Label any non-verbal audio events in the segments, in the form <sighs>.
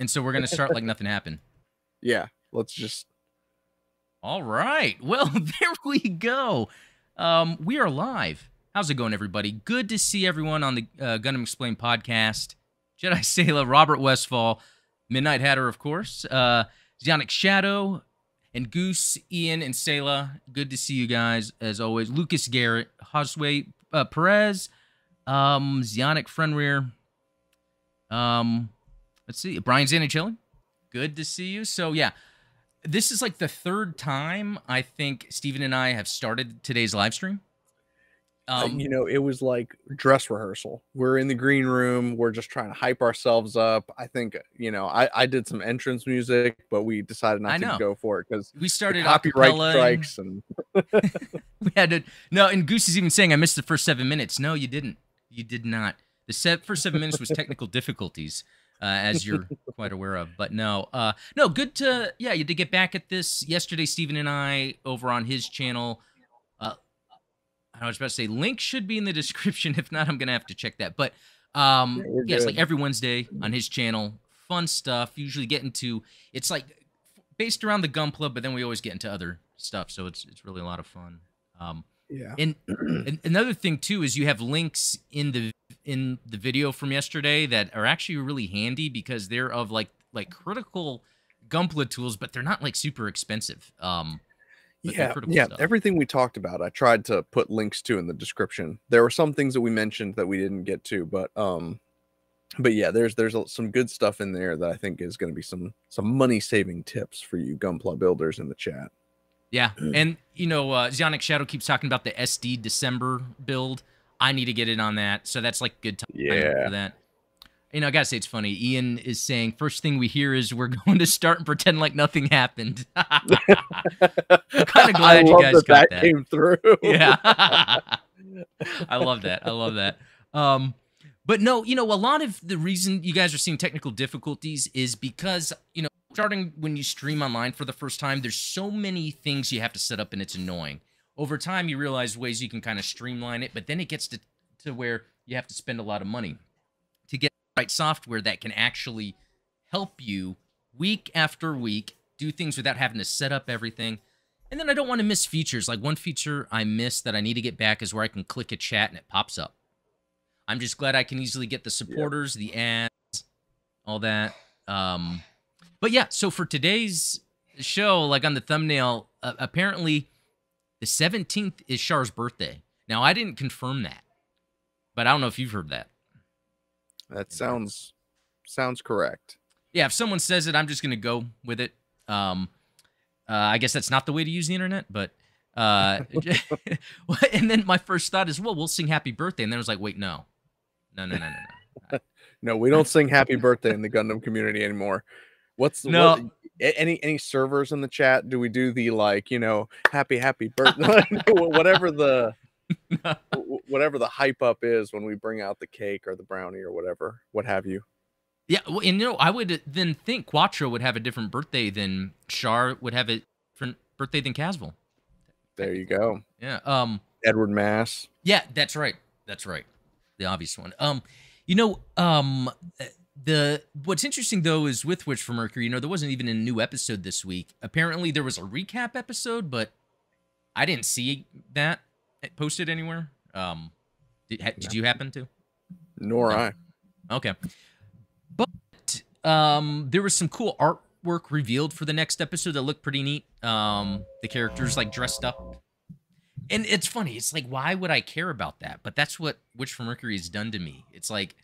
and so we're gonna start like nothing happened. <laughs> Yeah, let's just. All right. Well, <laughs> there we go. Um, we are live. How's it going, everybody? Good to see everyone on the uh, Gundam Explained podcast. Jedi <laughs> Sayla, Robert Westfall, Midnight Hatter, of course, uh, Zionic Shadow, and Goose, Ian, and Sayla. Good to see you guys, as always. Lucas Garrett, Josue uh, Perez, um, Zionic Frenrir, um, let's see, Brian Zanichelli. Good to see you. So, yeah, this is like the third time I think Stephen and I have started today's live stream. Um, you know, it was like dress rehearsal. We're in the green room. We're just trying to hype ourselves up. I think, you know, I, I did some entrance music, but we decided not to go for it because we started copyright strikes and, and... <laughs> we had to. No, and Goose is even saying I missed the first seven minutes. No, you didn't. You did not. The set, first seven minutes was technical difficulties. Uh, as you're quite aware of. But no, uh, no, good to yeah, you did get back at this yesterday. Stephen and I over on his channel I was about to say link should be in the <laughs> description. If not, I'm gonna have to check that. But um, yeah, yes, like every Wednesday on his channel, fun stuff. Usually get into it's like based around the Gunpla, but then we always get into other stuff. So it's it's really a lot of fun. Um, yeah. And, <clears throat> and another thing too is you have links in the in the video from yesterday that are actually really handy because they're of like like critical Gunpla tools, but they're not like super expensive. Um, yeah, yeah. Stuff. Everything we talked about, I tried to put links to in the description. There were some things that we mentioned that we didn't get to, but um, but yeah, there's there's some good stuff in there that I think is going to be some some money saving tips for you Gunpla builders in the chat. Yeah, <clears throat> and you know, uh, Zionic Shadow keeps talking about the SD December build. I need to get in on that, so that's like good time yeah. for that you know, I gotta say it's funny. Ian is saying first thing we hear is we're <laughs> going to start and pretend like nothing happened. <laughs> I'm <laughs> kind of glad you guys that got that, that came through. yeah, I love that. I love that. Um, but no, you know, a lot of the reason you guys are seeing technical difficulties is because you know, starting when you stream online for the first time, there's so many things you have to set up, and it's annoying. Over time, you realize ways you can kind of streamline it, but then it gets to to where you have to spend a lot of money to get the right software that can actually help you week after week do things without having to set up everything. And then I don't want to miss features. Like one feature I missed that I need to get back is where I can click a chat and it pops up. I'm just glad I can easily get the supporters, the ads, all that. Um, but yeah, so for today's show, like on the thumbnail, uh, apparently the 17th is Char's birthday. Now, I didn't confirm that, but I don't know if you've heard that. That sounds sounds correct. Yeah, if someone says it, I'm just gonna go with it. Um, uh, I guess that's not the way to use the internet, but uh, and then my first thought is, well, we'll sing Happy Birthday, and then I was like, wait, no, no, no, no, no, no. no, we don't sing Happy Birthday in the Gundam community anymore. What's no what, any any servers in the chat? Do we do the like you know Happy Happy Birthday, <laughs> whatever the <laughs> whatever the hype up is when we bring out the cake or the brownie or whatever, what have you. Yeah, well, and you know, I would then think Quattro would have a different birthday than Char would have a different birthday than Casval. There you go. Yeah. Um. Edward Mass. Yeah, that's right. That's right. The obvious one. Um, you know, um, the what's interesting though is with Witch for Mercury. You know, there wasn't even a new episode this week. Apparently, there was a recap episode, but I didn't see that posted anywhere. Um, did, ha- did you happen to? Nor no. I. Okay. But um, there was some cool artwork revealed for the next episode that looked pretty neat. Um, the characters like dressed up. And it's funny. It's like, why would I care about that? But that's what Witch for Mercury has done to me. It's like,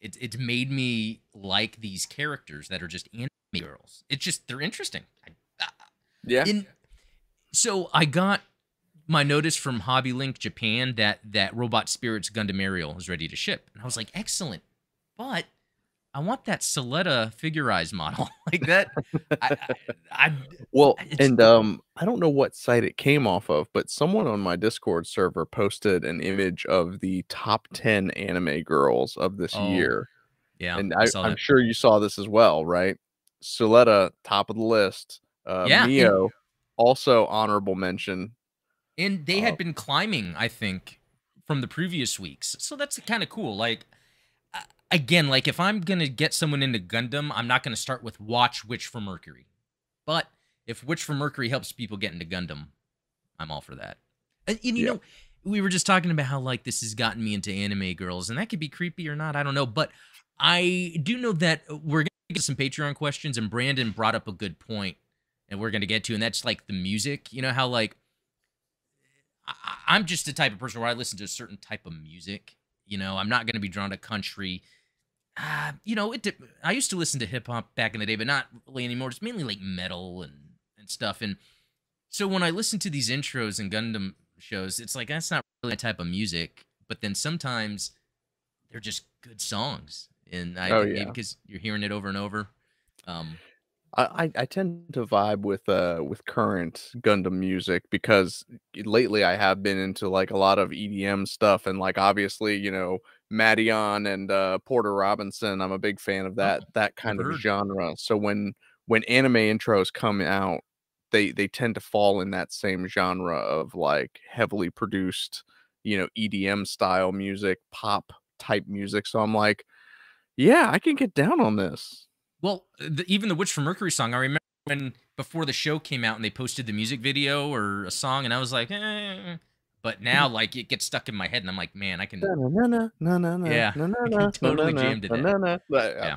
it, it's made me like these characters that are just anime girls. It's just, they're interesting. I, uh, yeah. In, so I got my notice from Hobby Link Japan that that Robot Spirits Gundam Aerial is ready to ship, and I was like, excellent, but I want that Suletta figurized model <laughs> like that. I, I, I well, and um, I don't know what site it came off of, but someone on my Discord server posted an image of the top ten anime girls of this oh, year. Yeah, and I, am sure you saw this as well, right? Suletta, top of the list. Uh, yeah, Mio, and, also honorable mention and they had oh. been climbing, I think, from the previous weeks. So that's kind of cool. Like, again, like if I'm gonna get someone into Gundam, I'm not gonna start with watch Witch for Mercury. But if Witch for Mercury helps people get into Gundam, I'm all for that. And, and you yeah. know, we were just talking about how like this has gotten me into anime girls, and that could be creepy or not. I don't know, but I do know that we're gonna get some Patreon questions, and Brandon brought up a good point, and we're gonna get to, and that's like the music. You know how like I, am just the type of person where I listen to a certain type of music. You know, I'm not gonna be drawn to country. Uh, you know, it. I used to listen to hip hop back in the day, but not really anymore. It's mainly like metal and and stuff. And so when I listen to these intros and Gundam shows, it's like that's not really a type of music. But then sometimes they're just good songs, and I oh, yeah. because you're hearing it over and over. Um, I, I tend to vibe with uh with current Gundam music because lately I have been into like a lot of EDM stuff and like obviously you know Madeon and uh, Porter Robinson I'm a big fan of that oh, that kind of genre so when when anime intros come out they they tend to fall in that same genre of like heavily produced you know EDM style music pop type music so I'm like yeah I can get down on this well, the, even the Witch from Mercury song, I remember when before the show came out and they posted the music video or a song, and I was like, eh. But now, like, it gets stuck in my head, and I'm like, man, I can. No, no, no, no, no, no. Yeah, no, no, no, totally no, jam to. No, no, Yeah.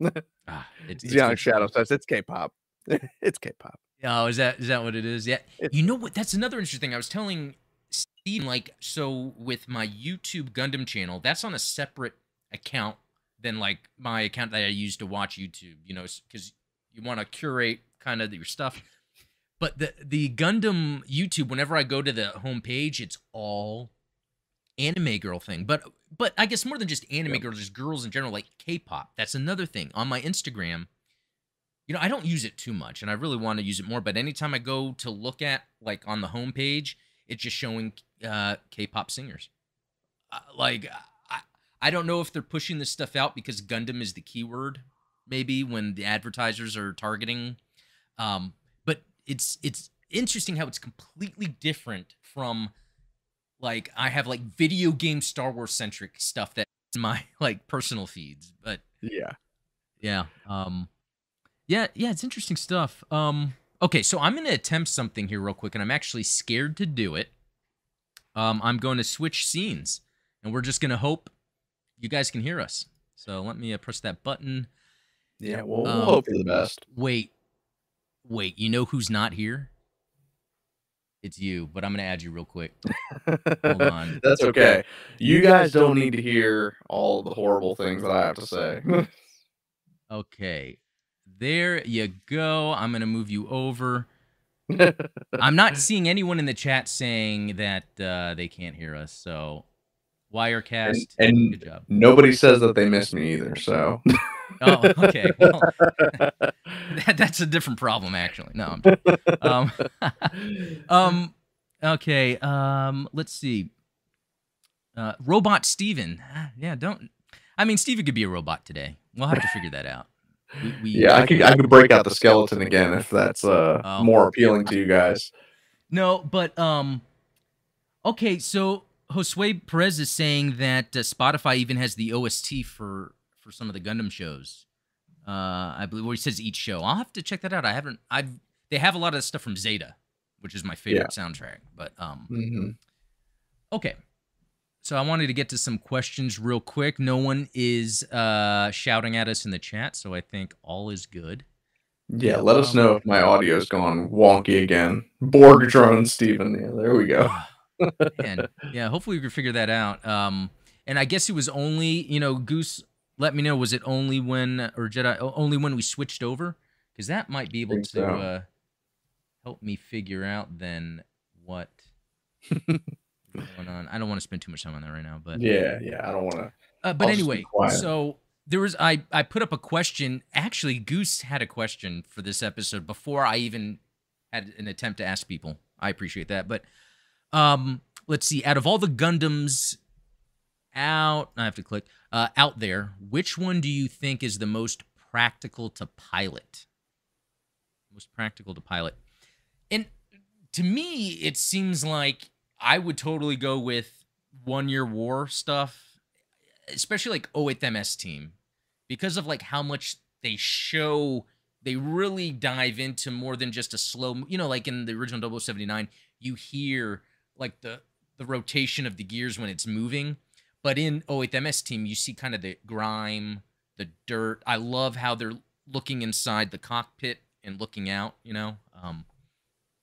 <laughs> ah, it's, it's Young Shadow says it's K-pop. <laughs> it's K-pop. Oh, is that is that what it is? Yeah. It's, you know what? That's another interesting thing. I was telling Steve, like, so with my YouTube Gundam channel, that's on a separate account than like my account that I use to watch YouTube, you know, because you want to curate kind of your stuff. But the the Gundam YouTube, whenever I go to the homepage, it's all anime girl thing. But but I guess more than just anime yep. girls, just girls in general, like K-pop. That's another thing on my Instagram. You know, I don't use it too much, and I really want to use it more. But anytime I go to look at like on the homepage, it's just showing uh, K-pop singers. Uh, like I I don't know if they're pushing this stuff out because Gundam is the keyword, maybe when the advertisers are targeting. Um, it's it's interesting how it's completely different from like I have like video game Star Wars centric stuff that's <laughs> my like personal feeds. But yeah, yeah, um, yeah, yeah, it's interesting stuff. Um, okay, so I'm gonna attempt something here real quick, and I'm actually scared to do it. Um, I'm going to switch scenes, and we're just gonna hope you guys can hear us. So let me uh, press that button. Yeah, we'll, we'll um, hope for the best. Wait, wait. You know who's not here? It's you, but I'm gonna add you real quick. Hold <laughs> on. That's okay. You guys don't need to hear all the horrible things that I have to say. okay, there you go. I'm gonna move you over. <laughs> I'm not seeing anyone in the chat saying that uh, they can't hear us, so Wirecast. And, and good job. Nobody says that they miss me either. So. <laughs> oh, okay. <laughs> Well, <laughs> that, that's a different problem, actually. No. um, <laughs> um, okay. Um, let's see. Uh, robot Steven. <sighs> Yeah, don't. I mean, Steven could be a robot today. We'll have to figure that out. We, we, yeah, I could. I could break out the skeleton again if that's uh, oh, more appealing to you guys. No, but um, okay. So Josue Perez is saying that uh, Spotify even has the OST for for some of the Gundam shows. Uh, I believe where he says each show. I'll have to check that out. I haven't. I've they have a lot of stuff from Zeta, which is my favorite yeah. soundtrack. But um, mm-hmm. okay. So I wanted to get to some questions real quick. No one is uh, shouting at us in the chat, so I think all is good. Yeah, let um, us know if my audio's gone wonky again. Borg drone, Steven. Yeah, there we go. and <laughs> yeah, hopefully we can figure that out. Um, and I guess it was only you know Goose. Let me know. Was it only when or Jedi only when we switched over? Because that might be able to so. uh, help me figure out then what <laughs> going on. I don't want to spend too much time on that right now, but yeah, yeah, I don't want to. Uh, but I'll anyway, so there was I I put up a question. Actually, Goose had a question for this episode before I even had an attempt to ask people. I appreciate that, but um, let's see. Out of all the Gundams out, I have to click uh, out there. Which one do you think is the most practical to pilot? Most practical to pilot, and to me, it seems like I would totally go with one year war stuff. especially like 08 MS team, because of like how much they show, they really dive into more than just a slow, you know, like in the original 0079, you hear like the the rotation of the gears when it's moving. But in 08 MS team, you see kind of the grime, the dirt. I love how they're looking inside the cockpit and looking out, you know. Um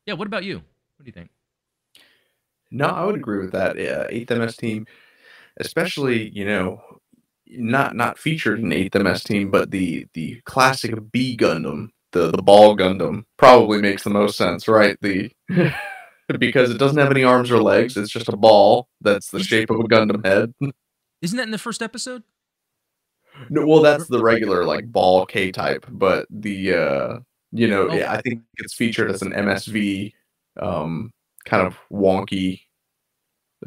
yeah, what about you? What do you think? No, I would agree with that. Yeah, 8th MS team, especially, you know, not not featured in 8th MS team, but the the classic B Gundam, the the ball Gundam, probably makes the most sense, right? The <laughs> because it doesn't have any arms or legs, it's just a ball that's the shape of a Gundam head. <laughs> Isn't that in the first episode? No, well, that's the regular like ball K type, but the uh you know, oh. yeah, I think it's featured as an MSV um kind of wonky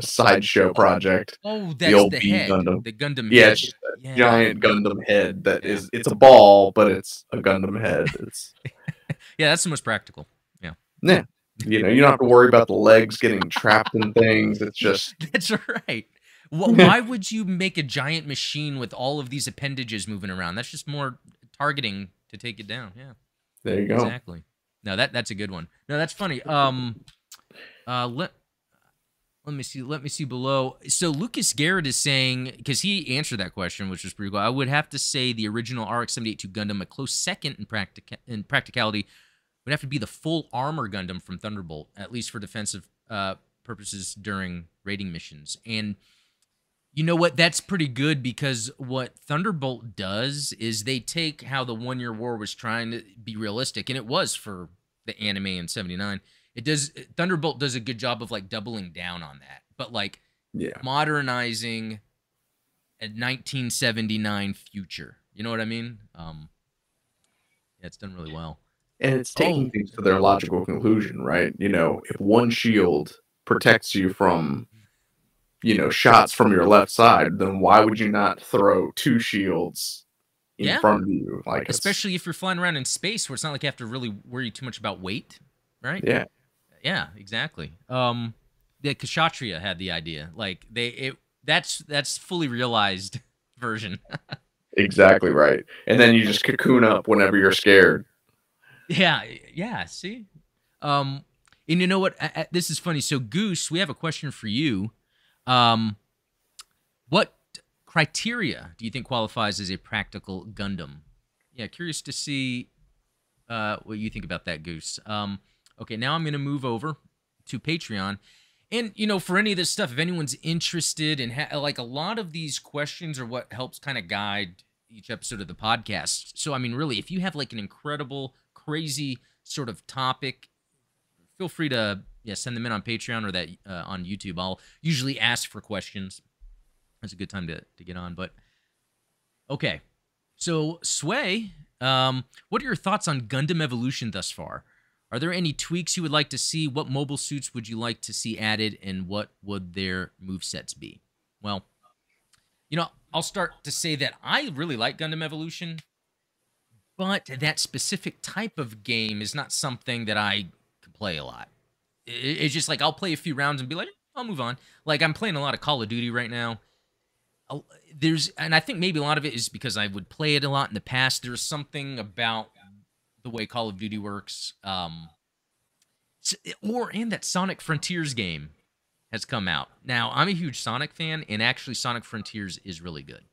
sideshow project. Oh, that's the, old the head. Gundam. The Gundam yeah, head. Yeah, giant Gundam head that yeah. is it's a ball, but it's a Gundam head. It's <laughs> yeah, that's the most practical. Yeah. Yeah. You know, you don't have to worry about the legs getting trapped in things. It's just <laughs> That's right. <laughs> Well, why would you make a giant machine with all of these appendages moving around? That's just more targeting to take it down. Yeah. There you go. Exactly. No, that that's a good one. No, that's funny. Um uh let let me see. Let me see below. So Lucas Garrett is saying because he answered that question, which was pretty cool. I would have to say the original RX-78 2 Gundam, a close second in practic in practicality, would have to be the full armor Gundam from Thunderbolt, at least for defensive uh, purposes during raiding missions. And you know what? That's pretty good because what Thunderbolt does is they take how the One Year War was trying to be realistic, and it was for the anime in '79 it does Thunderbolt does a good job of like doubling down on that, but like yeah, modernizing a 1979 future. You know what I mean? Um, yeah, it's done really well. And it's taking things to their logical conclusion, right? You know, if one shield protects you from, you know, shots from your left side, then why would you not throw two shields in yeah. front of you? Like, especially if you're flying around in space, where it's not like you have to really worry too much about weight, right? Yeah. Yeah, exactly. Um, the Kshatriya had the idea. Like they, it that's that's fully realized <laughs> version. <laughs> exactly right. And then you just cocoon up whenever you're scared. Yeah, yeah. See, um, and you know what? I, I, this is funny. So Goose, we have a question for you. Um, what criteria do you think qualifies as a practical Gundam? Yeah, curious to see uh, what you think about that, Goose. Um, Okay, now I'm going to move over to Patreon. And, you know, for any of this stuff, if anyone's interested in, ha- like, a lot of these questions are what helps kind of guide each episode of the podcast. So, I mean, really, if you have like an incredible, crazy sort of topic, feel free to yeah send them in on Patreon or that uh, on YouTube. I'll usually ask for questions. That's a good time to to get on. But okay, so Sway, um, what are your thoughts on Gundam Evolution thus far? Are there any tweaks you would like to see? What mobile suits would you like to see added, and what would their move sets be? Well, you know, I'll start to say that I really like Gundam Evolution, but that specific type of game is not something that I can play a lot. It's just like I'll play a few rounds and be like, I'll move on. Like I'm playing a lot of Call of Duty right now. There's, and I think maybe a lot of it is because I would play it a lot in the past. There's something about the way Call of Duty works. Um, or and that Sonic Frontiers game has come out. Now, I'm a huge Sonic fan, and actually, Sonic Frontiers is really good.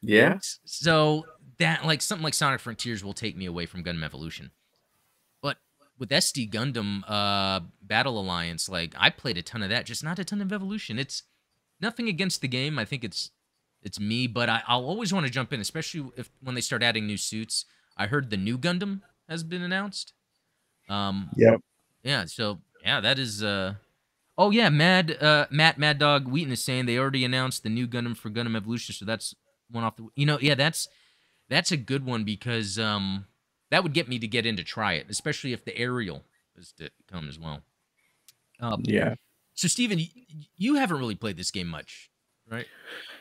Yeah. So that like something like Sonic Frontiers will take me away from Gundam Evolution. But with SD Gundam uh, Battle Alliance, like I played a ton of that, just not a ton of Evolution. It's nothing against the game. I think it's it's me, but I, I'll always want to jump in, especially if when they start adding new suits. I heard the new Gundam has been announced. Um, yep. Yeah. So yeah, that is. Uh, oh yeah, Mad uh, Matt Mad Dog Wheaton is saying they already announced the new Gundam for Gundam Evolution. So that's one off the. You know, yeah, that's that's a good one because um, that would get me to get in to try it, especially if the aerial is to come as well. Um, yeah. So Steven, you haven't really played this game much, right?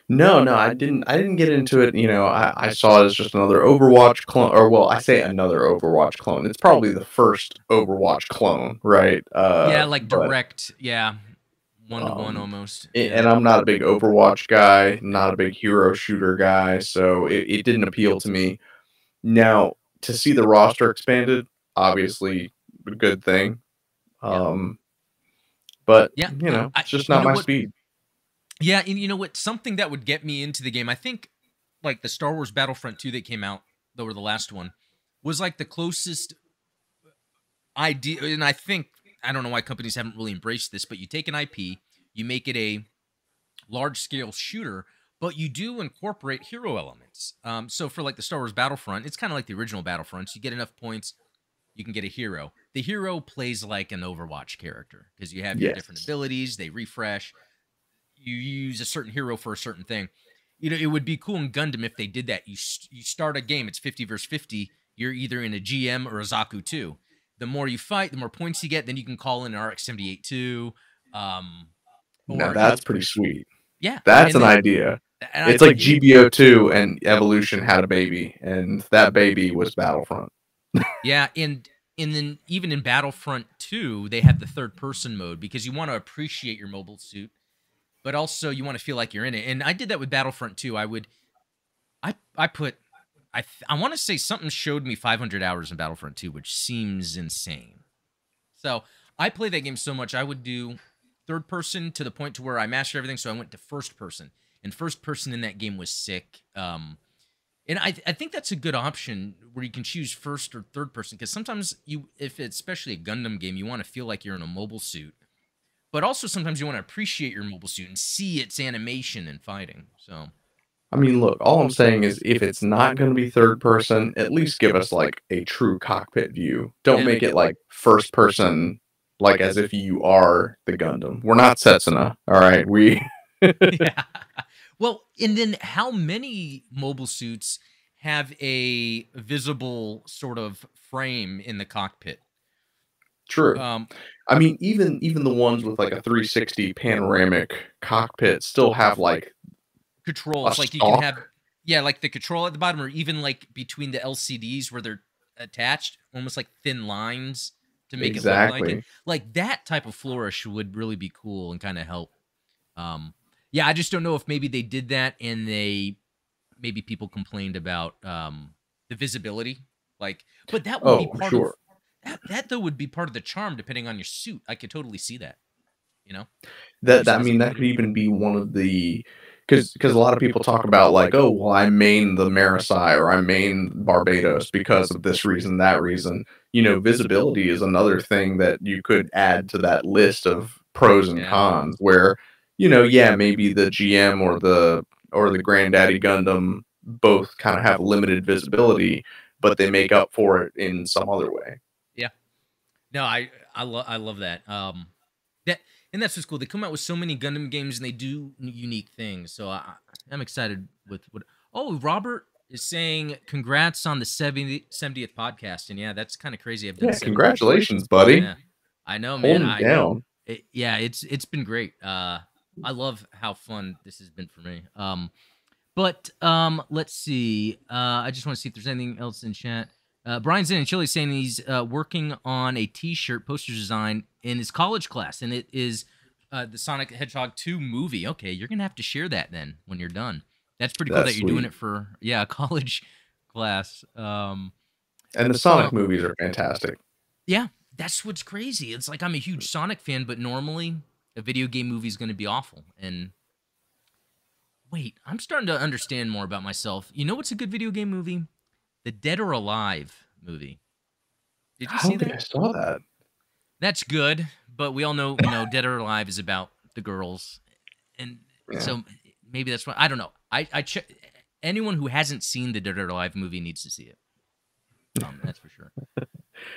No, no, I didn't. I didn't get into it. You know, I, I saw it as just another Overwatch clone, or well, I say another Overwatch clone. It's probably the first Overwatch clone, right? Uh, yeah, like direct. But, yeah. One to one almost. And I'm not a big Overwatch guy, not a big hero shooter guy, so it, it didn't appeal to me. Now, to see the roster expanded, obviously a good thing. Um, but yeah, you know, I, it's just not my what, speed. Yeah, and you know what? Something that would get me into the game, I think, like the Star Wars Battlefront 2 that came out, that were the last one, was like the closest idea. And I think I don't know why companies haven't really embraced this, but you take an IP, you make it a large scale shooter, but you do incorporate hero elements. Um, so for like the Star Wars Battlefront, it's kind of like the original Battlefronts. You get enough points, you can get a hero. The hero plays like an Overwatch character because you have your different abilities, they refresh. You use a certain hero for a certain thing. You know, it would be cool in Gundam if they did that. You you start a game, it's 50 versus 50. You're either in a GM or a Zaku 2. The more you fight, the more points you get. Then you can call in an RX 78 2. Um, Now that's pretty sweet. yeah. That's and an then- idea. and I It's like GBO2 and Evolution had a baby, and that baby was Battlefront. <laughs> Yeah, and and then even in Battlefront 2, they have the third person mode because you want to appreciate your mobile suit, but also you want to feel like you're in it. And I did that with Battlefront 2. I would I I put I I want to say something showed me 500 hours in Battlefront 2, which seems insane. So, I play that game so much I would do third person to the point to where I mastered everything, so I went to first person. And first person in that game was sick. Um and I, I think that's a good option where you can choose first or third person because sometimes you, if it's especially a Gundam game, you want to feel like you're in a mobile suit, but also sometimes you want to appreciate your mobile suit and see its animation and fighting. So I mean, look, all I'm saying is if it's not going to be third person, at least give us like a true cockpit view. Don't make it like first person, like as if you are the Gundam. We're not Setsuna, all right? We <laughs> yeah. <laughs> Well, and then how many mobile suits have a visible sort of frame in the cockpit? true. Um, I mean, even even the ones with like a 360 panoramic cockpit still have like controls A like you can have yeah like the control at the bottom or even like between the lcds where they're attached almost like thin lines to make it look like it. Like that type of flourish would really be cool and kind of help. Um yeah i just don't know if maybe they did that and they maybe people complained about um the visibility like but that would be Oh, part sure. of that that though would be part of the charm depending on your suit. I could totally see that you know? That, that I mean, that could even be one of the because because a lot of people talk about like, oh, well, I main the Marasai or I main Barbados because of this reason, that reason. You know, visibility is another thing that you could add to that list of pros and cons. Where you know, yeah, maybe the GM or the or the Granddaddy Gundam both kind of have limited visibility, but they make up for it in some other way. Yeah no, I I love I love that. Um, and that's what's cool. They come out with so many Gundam games and they do unique things. So I, I'm excited with what. Oh, Robert is saying congrats on the 70, 70th podcast, and yeah, that's kind of crazy. I've done Yeah, 70 congratulations, buddy. Yeah, I know, man. Hold I, down. it, yeah, it's it's been great. Uh, I love how fun this has been for me. Um, but um, let's see. Uh, I just want to see if there's anything else in chat. Uh, Brian in Chile saying he's uh, working on a T-shirt poster design in his college class, and it is uh, the Sonic Hedgehog 2 movie. Okay, you're gonna have to share that then when you're done. That's pretty cool That's that you're doing it for yeah a <laughs> college class. Um, And the Sonic movies are fantastic. yeah, that's what's crazy. It's like I'm a huge Sonic fan, but normally a video game movie is going to be awful. And wait, I'm starting to understand more about myself. You know what's a good video game movie? The Dead or Alive movie. Did you I see don't think I saw that. That's good, but we all know, you know, Dead or Alive is about the girls, and Yeah. so maybe that's why I don't know. I I check. Anyone who hasn't seen the Dead or Alive movie needs to see it. Um, that's for sure. <laughs>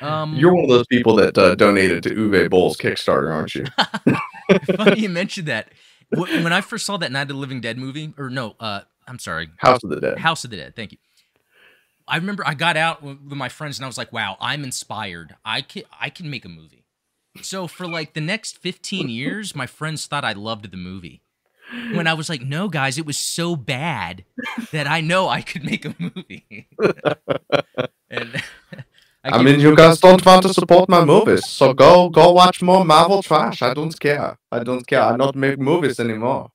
Um, You're one of those people that uh, donated to Uwe Boll's Kickstarter, aren't you? <laughs> <laughs> Funny you mentioned that. When I first saw that Night of the Living Dead movie, or no, uh, I'm sorry, House of the Dead. House of the Dead. Thank you. I remember I got out with with my friends and I was like, "Wow, I'm inspired. I can I can make a movie." So for like the next 15 years, my friends thought I loved the movie. When I was like, "No, guys, it was so bad that I know I could make a movie." <laughs> and <laughs> I I mean, you guys don't want to support my movies, so go go watch more Marvel trash. I don't care. I don't care. I don't make movies anymore.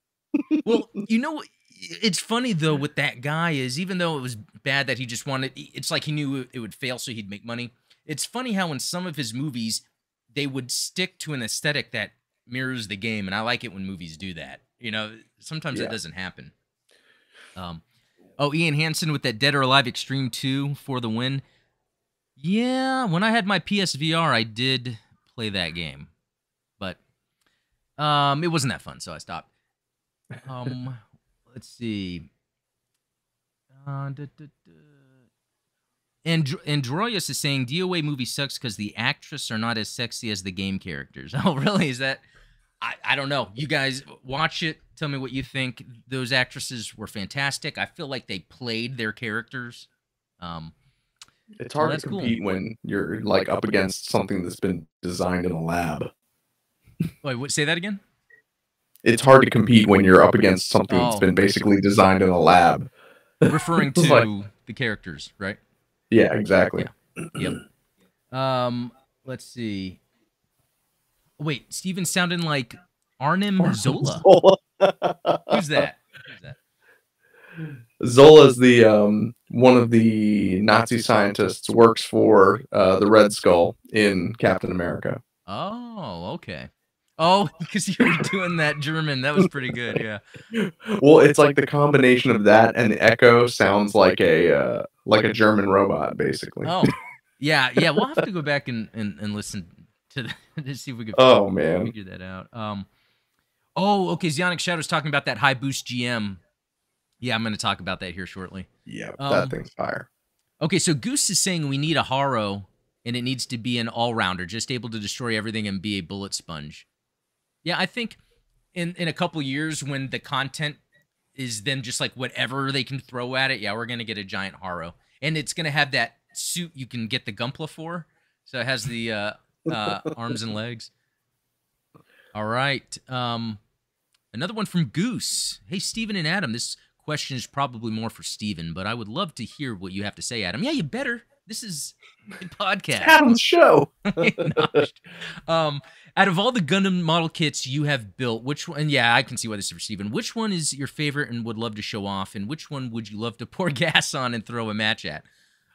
well, you know, it's funny though with that guy is even though it was bad that he just wanted, it's like he knew it would fail, so he'd make money. It's funny how in some of his movies they would stick to an aesthetic that mirrors the game, and I like it when movies do that. You know, sometimes yeah. it doesn't happen. Um, oh, Ian Hansen with that Dead or Alive Extreme 2 for the win. Yeah, when I had my PSVR, I did play that game, but um, it wasn't that fun, so I stopped. Um, <laughs> let's see. Uh, da, da, da. And Androyus is saying DOA movie sucks because the actress are not as sexy as the game characters. <laughs> Oh, really? Is that? I, I don't know. You guys watch it. Tell me what you think. Those actresses were fantastic. I feel like they played their characters. Um, it's hard so to compete cool. when you're like up against something that's been designed in a lab. Wait, what, say that again. It's hard to compete when you're up against something oh. that's been basically designed in a lab. Referring <laughs> to like, the characters, right? Yeah, exactly. Yeah. Yep. <clears throat> Um, let's see. Wait, Steven sounded like Arnim Zola. <laughs> Zola. Who's that? Who's that? Zola's the um, one of the Nazi scientists works for uh, the Red Skull in Captain America. Oh, okay. Oh, <laughs> because you were doing that German. That was pretty good. Yeah. Well, it's like the combination of that and the Echo sounds like a uh, like a German robot, basically. Oh, yeah, yeah. We'll have to go back and, and, and listen to that <laughs> to see if we can. Oh man, figure that out. Um. Oh, okay. Zionic Shadow's talking about that high boost GM. Yeah, I'm going to talk about that here shortly. Yeah, um, that thing's fire. Okay, so Goose is saying we need a Haro, and it needs to be an all rounder, just able to destroy everything and be a bullet sponge. Yeah, I think in in a couple years when the content is then just like whatever they can throw at it, yeah, we're gonna get a giant Haro, and it's gonna have that suit you can get the Gunpla for. So it has the uh, uh, arms and legs. All right. Um, another one from Goose. Hey, Stephen and Adam. This question is probably more for Stephen, but I would love to hear what you have to say, Adam. Yeah, you better. This is a podcast. Adam's show. <laughs> um, out of all the Gundam model kits you have built, which one? Yeah, I can see why this is for Steven. Which one is your favorite and would love to show off? And which one would you love to pour <laughs> gas on and throw a match at?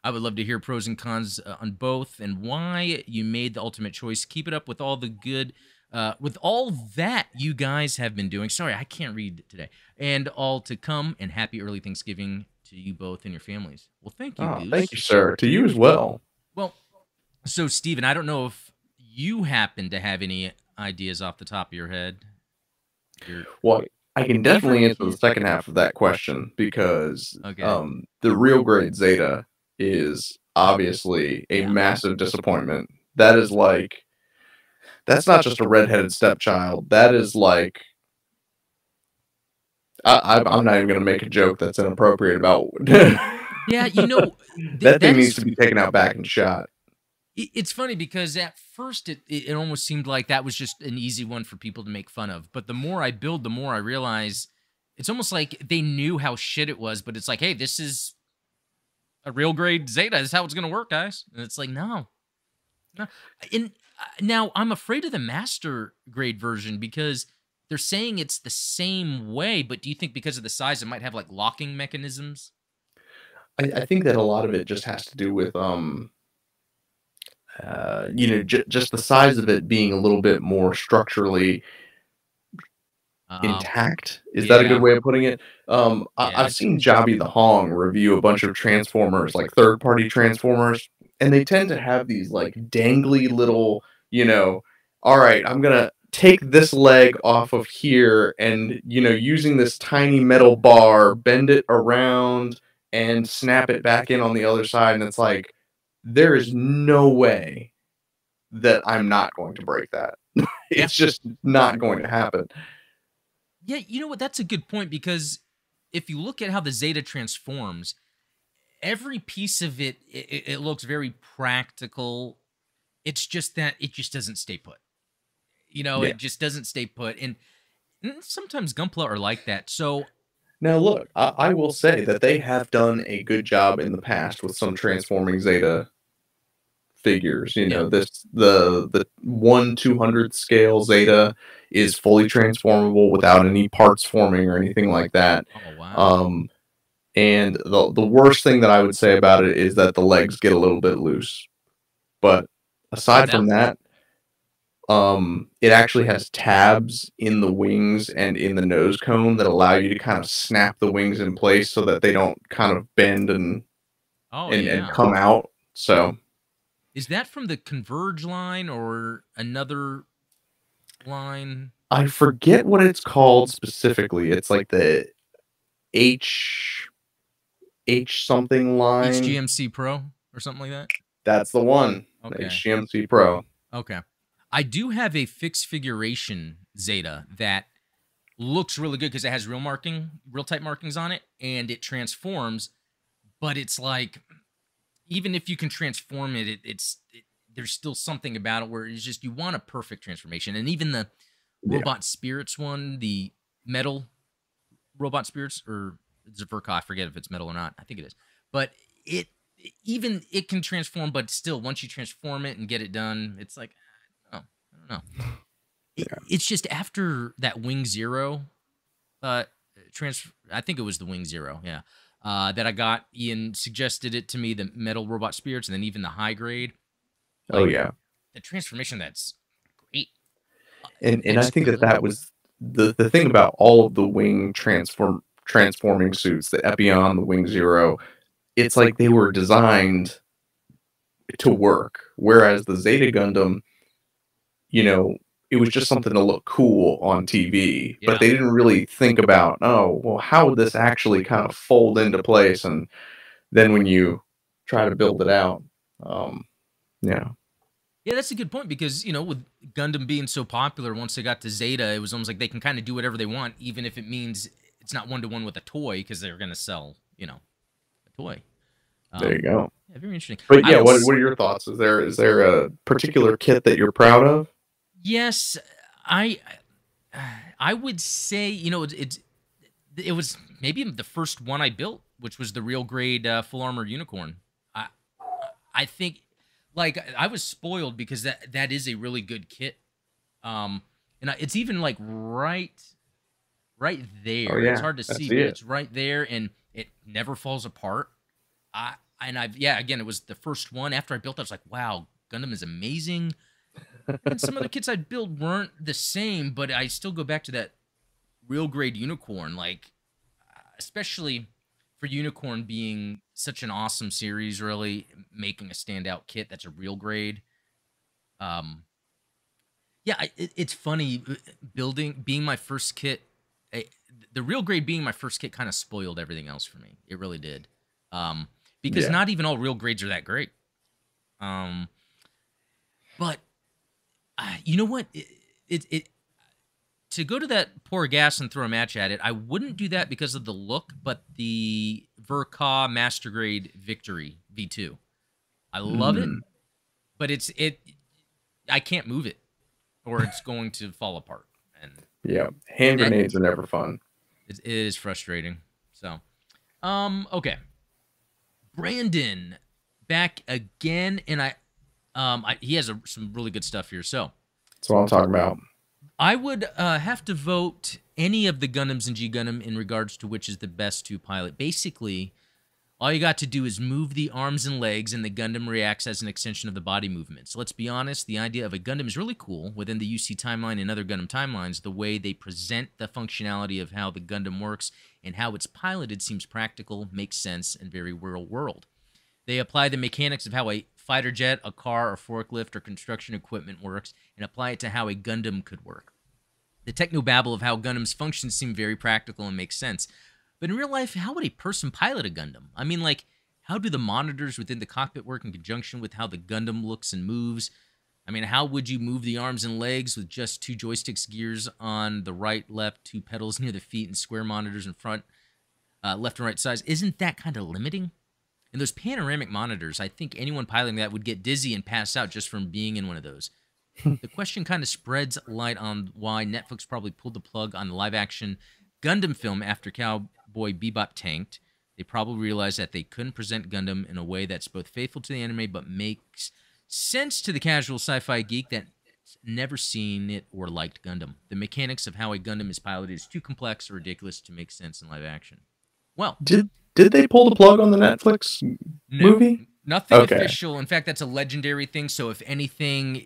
I would love to hear pros and cons uh, on both and why you made the ultimate choice. Keep it up with all the good, uh, with all that you guys have been doing. Sorry, I can't read today. And all to come. And happy early Thanksgiving to you both and your families. Well, thank you. Oh, thank you, sir. To you as well. Well, so Steven, I don't know if you happen to have any ideas off the top of your head? You're... Well, I can definitely answer the second half of that question because okay. um, the real grade Zeta is obviously a massive disappointment. That is like, that's not just a redheaded stepchild. That is like, I, am not even going to make a joke that's inappropriate about. <laughs> yeah, you know, th- that thing needs to be taken out back and shot it's funny because at first it, it almost seemed like that was just an easy one for people to make fun of. But the more I build, the more I realize it's almost like they knew how shit it was, but it's like, hey, this is a real grade Zeta. This is how it's gonna work, guys. And it's like, no. no. And uh, now I'm afraid of the master grade version because they're saying it's the same way, but do you think because of the size it might have like locking mechanisms? I, I think that a lot of it just has to do with um uh, you know, j- just the size of it being a little bit more structurally um, intact. Is yeah. that a good way of putting it? Um, yeah. I- have seen Jobby the Hong review a bunch of Transformers, like third party Transformers, and they tend to have these like dangly little, you know, all right, I'm going to take this leg off of here and, you know, using this tiny metal bar, bend it around and snap it back in on the other side. And it's like, there is no way that I'm not going to break that. <laughs> it's just not going to happen. Yeah, you know what? That's a good point because if you look at how the Zeta transforms, every piece of it, it, it looks very practical. It's just that it just doesn't stay put. You know, yeah. it just doesn't stay put. And, and sometimes Gunpla are like that. So now, look, I, I, will say that they have done a good job in the past with some transforming Zeta figures. You know, this the the one two hundred scale Zeta is fully transformable without any parts forming or anything like that. Oh wow. Um, and the the worst thing that I would say about it is that the legs get a little bit loose. But aside from that, um, it actually has tabs in the wings and in the nose cone that allow you to kind of snap the wings in place so that they don't kind of bend and oh, and, yeah. and come out. So Is that from the Converge line or another line? I forget what it's called specifically. It's like the H H something line. HGMC Pro or something like that? That's the one. Okay. HGMC Pro. Okay. I do have a Fix Figuration Zeta that looks really good because it has real marking, real type markings on it, and it transforms. But it's like, even if you can transform it, it it's it, there's still something about it where it's just you want a perfect transformation. And even the Yeah. robot spirits one, the metal robot spirits, or Verka, I forget if it's metal or not. I think it is. But it even it can transform, but still, once you transform it and get it done, it's like, know. It, Yeah. It's just after that Wing Zero, uh, transfer. I think it was the Wing Zero, yeah. Uh, that I got. Ian suggested it to me, the metal robot spirits, and then even the high grade. Oh yeah. the transformation. That's great. And and I think that that was the the thing about all of the wing transform transforming suits, the Epion, the Wing Zero, it's like they were designed to work. Whereas the Zeta Gundam, you know, it was just something to look cool on TV, Yeah. but they didn't really think about, oh, well, how would this actually kind of fold into place? And then when you try to build it out, um, yeah, Yeah, that's a good point because you know, with Gundam being so popular, once they got to Zeta, it was almost like they can kind of do whatever they want, even if it means it's not one to one with a toy because they're going to sell, you know, a toy. there you go. Yeah, very interesting. But yeah, what, what are your thoughts? Is there is there a particular kit that you're proud of? Yes, I I would say you know it's, it's it was maybe the first one I built, which was the real grade uh, full armor unicorn. I I think like I was spoiled because that that is a really good kit. Um, and I, it's even like right right there. Oh, yeah, It's hard to see, but it. it's right there, and it never falls apart. I and I've yeah again it was the first one after I built it I was like wow Gundam is amazing and some of the kits I'd build weren't the same, but I still go back to that real grade unicorn, like especially for unicorn being such an awesome series, really making a standout kit that's a real grade. Um, yeah, I- it, it's funny uh, building being my first kit. I, the real grade being my first kit kind of spoiled everything else for me. It really did, um, because Yeah. not even all real grades are that great. Um, but you know what? It, it, it to go to that pour gas and throw a match at it. I wouldn't do that because of the look, but the Verka Master Grade Victory V2. I love it, Mm. but it's it. I can't move it, or it's <laughs> going to fall apart, and Yeah, hand grenades are never fun. it, it is frustrating. So, um, okay, Brandon back again, and I, um, I, he has a, some really good stuff here. So, That's what I'm talking about. I would uh, have to vote any of the Gundams in G Gundam in regards to which is the best to pilot. Basically, all you got to do is move the arms and legs, and the Gundam reacts as an extension of the body movement. So let's be honest, the idea of a Gundam is really cool within the UC timeline and other Gundam timelines. The way they present the functionality of how the Gundam works and how it's piloted seems practical, makes sense, and very real world. They apply the mechanics of how a fighter jet, a car, or forklift, or construction equipment works and apply it to how a Gundam could work. The technobabble of how Gundams function seem very practical and make sense. But in real life, how would a person pilot a Gundam? I mean, like, how do the monitors within the cockpit work in conjunction with how the Gundam looks and moves? I mean, how would you move the arms and legs with just two joysticks, gears on the right, left, two pedals <laughs> near the feet, and square monitors in front, uh, left and right sides? Isn't that kind of limiting? And those panoramic monitors, I think anyone piloting that would get dizzy and pass out just from being in one of those. the <laughs> question kind of spreads light on why Netflix probably pulled the plug on the live action Gundam film after Cowboy Bebop tanked. They probably realized that they couldn't present Gundam in a way that's both faithful to the anime but makes sense to the casual sci-fi geek that never seen it or liked Gundam. The mechanics of how a Gundam is piloted is too complex or ridiculous to make sense in live action. Well, did did they pull the plug on the Netflix no, movie? Nothing okay. official. In fact, that's a legendary thing. So if anything,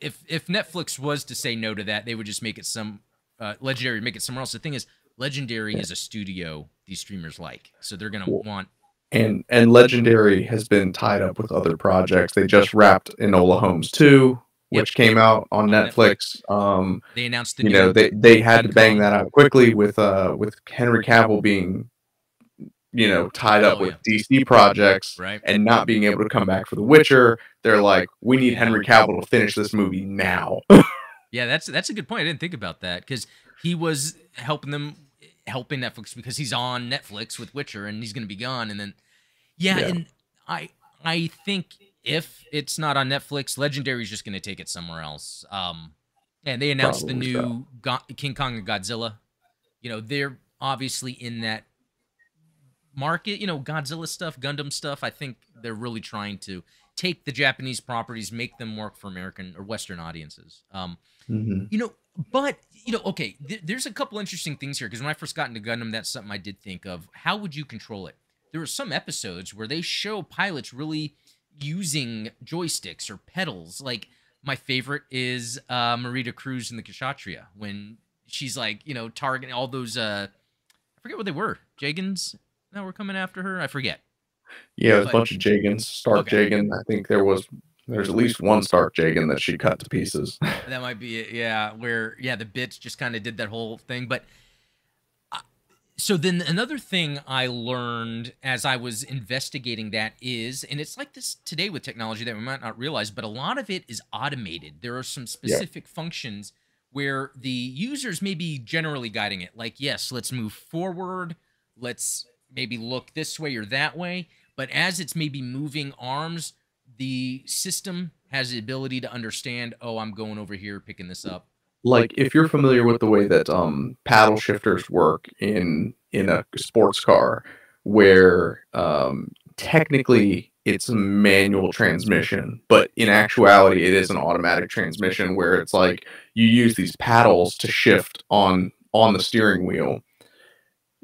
if if Netflix was to say no to that, they would just make it some uh, legendary, make it somewhere else. The thing is, legendary yeah. is a studio these streamers like, so they're gonna want. And and legendary has been tied up with other projects. They just wrapped Enola Holmes two, which yep. came out on, on Netflix. Netflix. Um, they announced the you know they they had to bang that out quickly with uh with Henry Cavill being you know tied up oh, with yeah. DC projects right. and not being able to come back for The Witcher. They're like, we need Henry Cavill to finish this movie now. <laughs> yeah, that's that's a good point. I didn't think about that because he was helping them helping Netflix because he's on Netflix with Witcher and he's going to be gone and then yeah, yeah, and I I think if it's not on Netflix, Legendary is just going to take it somewhere else. Um, and they announced Probably the new so. Go- King Kong and Godzilla. You know, they're obviously in that market. You know, Godzilla stuff, Gundam stuff. I think they're really trying to take the Japanese properties, make them work for American or Western audiences. Um, mm-hmm. You know, but you know, okay, th- there's a couple interesting things here because when I first got into Gundam, that's something I did think of. How would you control it? There were some episodes where they show pilots really using joysticks or pedals. Like my favorite is uh, Marida Cruz in the Kshatriya when she's like, you know, targeting all those. uh I forget what they were. Jegans that were coming after her. I forget. Yeah, there's a bunch of Jegans. Stark okay. Jegan. I think there was. There's at least one Stark Jegan that she cut to pieces. that might be it. Yeah, where yeah the bits just kind of did that whole thing, but so then another thing I learned as I was investigating that is, and it's like this today with technology that we might not realize, but a lot of it is automated. There are some specific yeah. functions where the users may be generally guiding it. Like, yes, let's move forward. Let's maybe look this way or that way. But as it's maybe moving arms, the system has the ability to understand, oh, I'm going over here, picking this up like if you're familiar with the way that um, paddle shifters work in in a sports car, where um, technically it's a manual transmission, but in actuality it is an automatic transmission where it's like you use these paddles to shift on on the steering wheel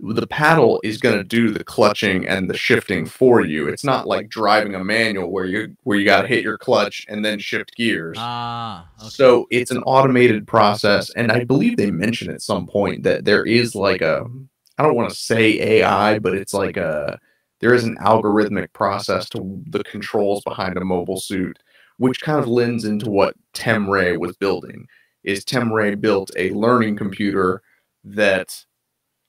the paddle is going to do the clutching and the shifting for you. It's not like driving a manual where you where you got to hit your clutch and then shift gears. Ah, okay. so it's an automated process, and I believe they mentioned at some point that there is like a I don't want to say AI, but it's like a there is an algorithmic process to the controls behind a mobile suit, which kind of lends into what Tem Ray was building. Is Tem Ray built a learning computer that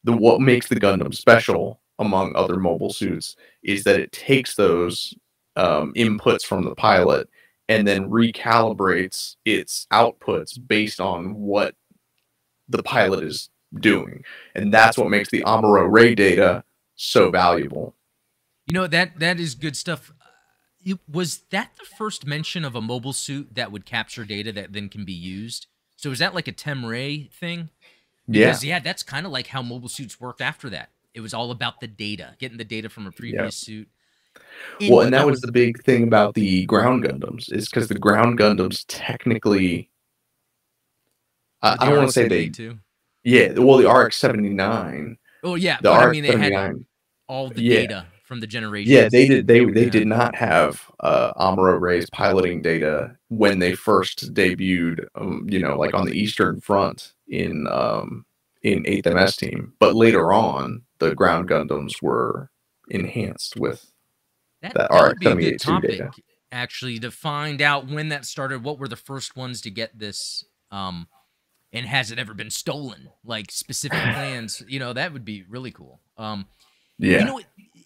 the what makes the Gundam special among other mobile suits is that it takes those um, inputs from the pilot and then recalibrates its outputs based on what the pilot is doing, and that's what makes the Amuro Ray data so valuable. You know that that is good stuff. Uh, was that the first mention of a mobile suit that would capture data that then can be used? So is that like a Tem Ray thing? Because, yeah. yeah, that's kind of like how mobile suits worked after that. It was all about the data, getting the data from a previous yep. suit. Well, and that was the big thing about the ground Gundams, is because the ground Gundams technically. I, I don't want to say they. Too? Yeah, well, the RX seventy nine. Oh yeah, the RX I mean they had all the yeah. data from the generation. Yeah, they did. They they did not have uh, Amuro Ray's piloting data when they first debuted. Um, you know, like on the Eastern Front in um, in Eighth MS team, but later on, the ground Gundams were enhanced with that, that, that RX seventy eight data. Actually, to find out when that started, what were the first ones to get this? Um, and has it ever been stolen? Like specific <sighs> plans, you know, that would be really cool. Um, yeah. You know,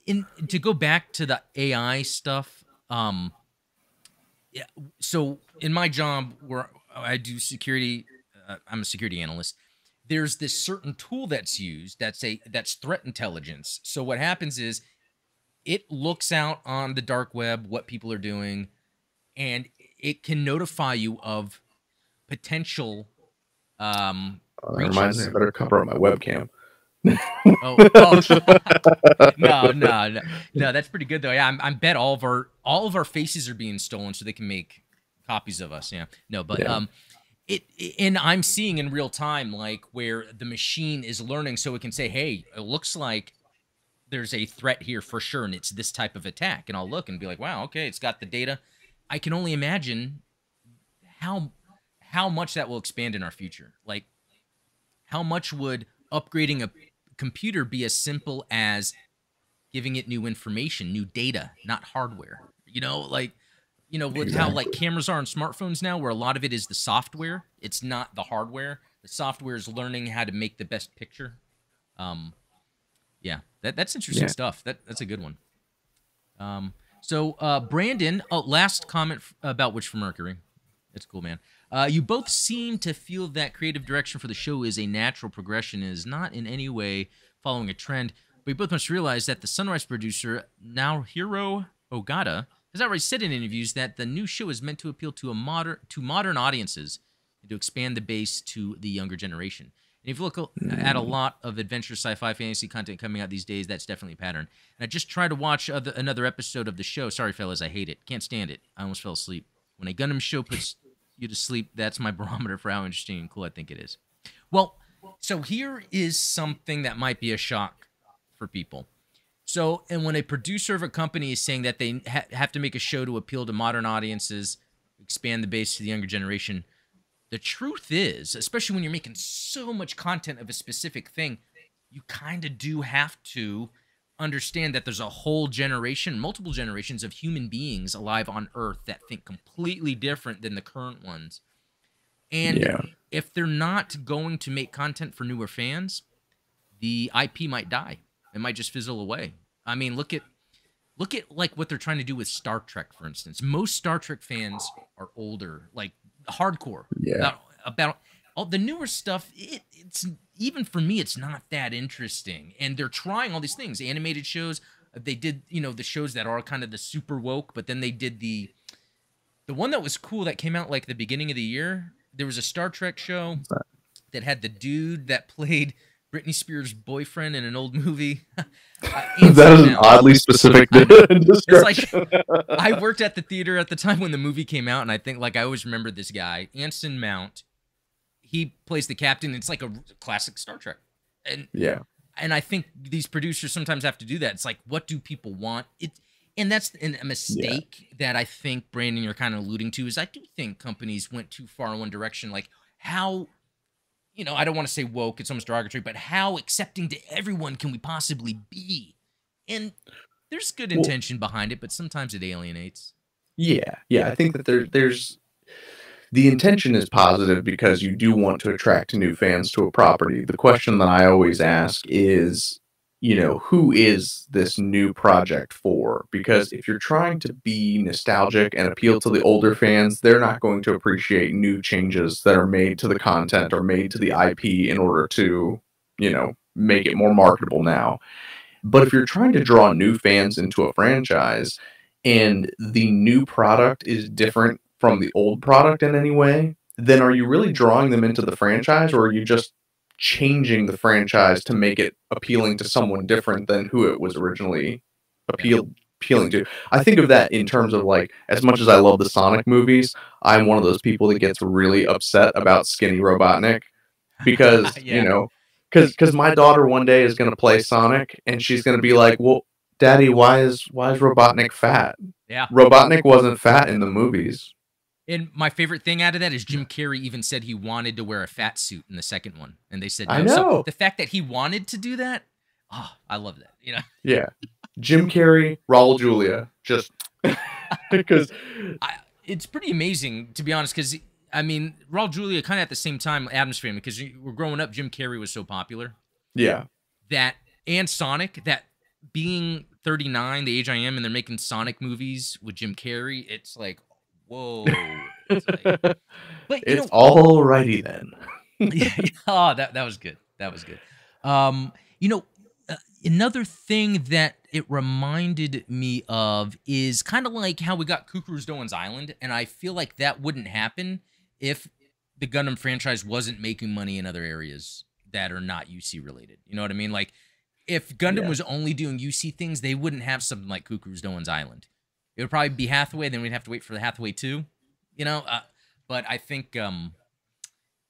in to go back to the AI stuff, um, yeah. So in my job, where I do security, uh, I'm a security analyst. There's this certain tool that's used that's a that's threat intelligence. So what happens is, it looks out on the dark web what people are doing, and it can notify you of potential. Um, uh, reminds me, I better cover up my webcam. Oh, oh. <laughs> no, no, no, no. That's pretty good though. Yeah, I'm, I bet all of our all of our faces are being stolen so they can make copies of us. Yeah, no, but yeah. um, it and I'm seeing in real time like where the machine is learning, so it can say, "Hey, it looks like there's a threat here for sure, and it's this type of attack." And I'll look and be like, "Wow, okay, it's got the data." I can only imagine how how much that will expand in our future. Like, how much would upgrading a computer be as simple as giving it new information, new data, not hardware. You know, like you know, with exactly. how like cameras are on smartphones now, where a lot of it is the software. It's not the hardware. The software is learning how to make the best picture. Um, yeah, that that's interesting yeah. stuff. That that's a good one. Um, so uh, Brandon, oh, last comment about Witch for Mercury. It's cool, man. Uh, you both seem to feel that creative direction for the show is a natural progression and is not in any way following a trend. But you both must realize that the Sunrise producer, Naohiro Ogata, has already said in interviews that the new show is meant to appeal to a modern to modern audiences and to expand the base to the younger generation. And if you look at a mm. lot of adventure, sci-fi, fantasy content coming out these days, that's definitely a pattern. And I just tried to watch other, another episode of the show. Sorry, fellas, I hate it. Can't stand it. I almost fell asleep. When a Gundam show puts you to sleep, that's my <laughs> barometer for how interesting and cool I think it is. Well, so here is something that might be a shock for people. So, and when a producer of a company is saying that they ha- have to make a show to appeal to modern audiences, expand the base to the younger generation, the truth is, especially when you're making so much content of a specific thing, you kind of do have to understand that there's a whole generation, multiple generations of human beings alive on Earth that think completely different than the current ones. And yeah. if they're not going to make content for newer fans, the IP might die. It might just fizzle away. I mean, look at look at like what they're trying to do with Star Trek, for instance. Most Star Trek fans are older, like hardcore. Yeah. About, about all the newer stuff. It, it's even for me, it's not that interesting. And they're trying all these things, animated shows. They did, you know, the shows that are kind of the super woke, but then they did the the one that was cool that came out like the beginning of the year. There was a Star Trek show that had the dude that played Britney Spears' boyfriend in an old movie. <laughs> uh, that is an oddly specific. <laughs> It's like I worked at the theater at the time when the movie came out, and I think like I always remember this guy, Anson Mount he plays the captain. It's like a classic Star Trek. And yeah. And I think these producers sometimes have to do that. It's like, what do people want? It, and that's a mistake yeah. that I think Brandon you're kind of alluding to. Is I do think companies went too far in one direction. Like how, you know, I don't want to say woke. It's almost derogatory, but how accepting to everyone can we possibly be? And there's good intention well, behind it, but sometimes it alienates. Yeah, yeah. I think that there, there's the intention is positive because you do want to attract new fans to a property. The question that I always ask is, you know, who is this new project for? Because if you're trying to be nostalgic and appeal to the older fans, they're not going to appreciate new changes that are made to the content or made to the IP in order to, you know, make it more marketable now. But if you're trying to draw new fans into a franchise and the new product is different from the old product in any way, then are you really drawing them into the franchise or are you just changing the franchise to make it appealing to someone different than who it was originally appealed appealing to. I think of that in terms of like as much as I love the Sonic movies, I'm one of those people that gets really upset about skinny Robotnik because, <laughs> yeah. you know, cuz cuz my daughter one day is going to play Sonic and she's going to be like, "Well, daddy, why is why is Robotnik fat?" Yeah. Robotnik wasn't fat in the movies. And my favorite thing out of that is Jim Carrey even said he wanted to wear a fat suit in the second one, and they said no. I know. So the fact that he wanted to do that, oh, I love that. You know. Yeah. <laughs> Jim Carrey, Raul Julia, just <laughs> <laughs> because it's pretty amazing to be honest. Because I mean, Raul Julia kind of at the same time Addams Family because we're growing up. Jim Carrey was so popular. Yeah. That and Sonic that being 39, the age I am, and they're making Sonic movies with Jim Carrey. It's like whoa. It's, like, <laughs> but it's all righty then. <laughs> yeah, oh, that that was good. That was good. Um, you know, uh, another thing that it reminded me of is kind of like how we got Cucuruz Doan's Island, and I feel like that wouldn't happen if the Gundam franchise wasn't making money in other areas that are not UC related. You know what I mean? Like if Gundam Yeah. was only doing UC things, they wouldn't have something like Cucuruz Doan's Island. It would probably be Hathaway, then we'd have to wait for the Hathaway 2. You know, uh, but I think um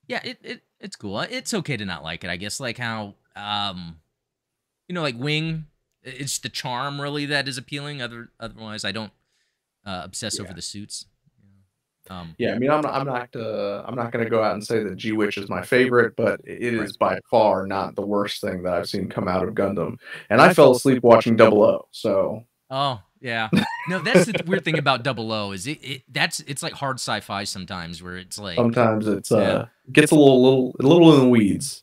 yeah, it, it it's cool. It's okay to not like it, I guess. Like how um you know, like Wing, it's the charm really that is appealing. Other otherwise, I don't uh, obsess over the suits. Um, Yeah, I mean, I'm not, I'm not, uh, I'm not gonna go out and say that G Witch is my favorite, but it is by far not the worst thing that I've seen come out of Gundam. And I fell asleep watching Double O, so Oh yeah, <laughs> no, that's the weird thing about Double O is it, it that's it's like hard sci-fi sometimes where it's like sometimes it's Yeah. uh gets a little, little, a little in the weeds.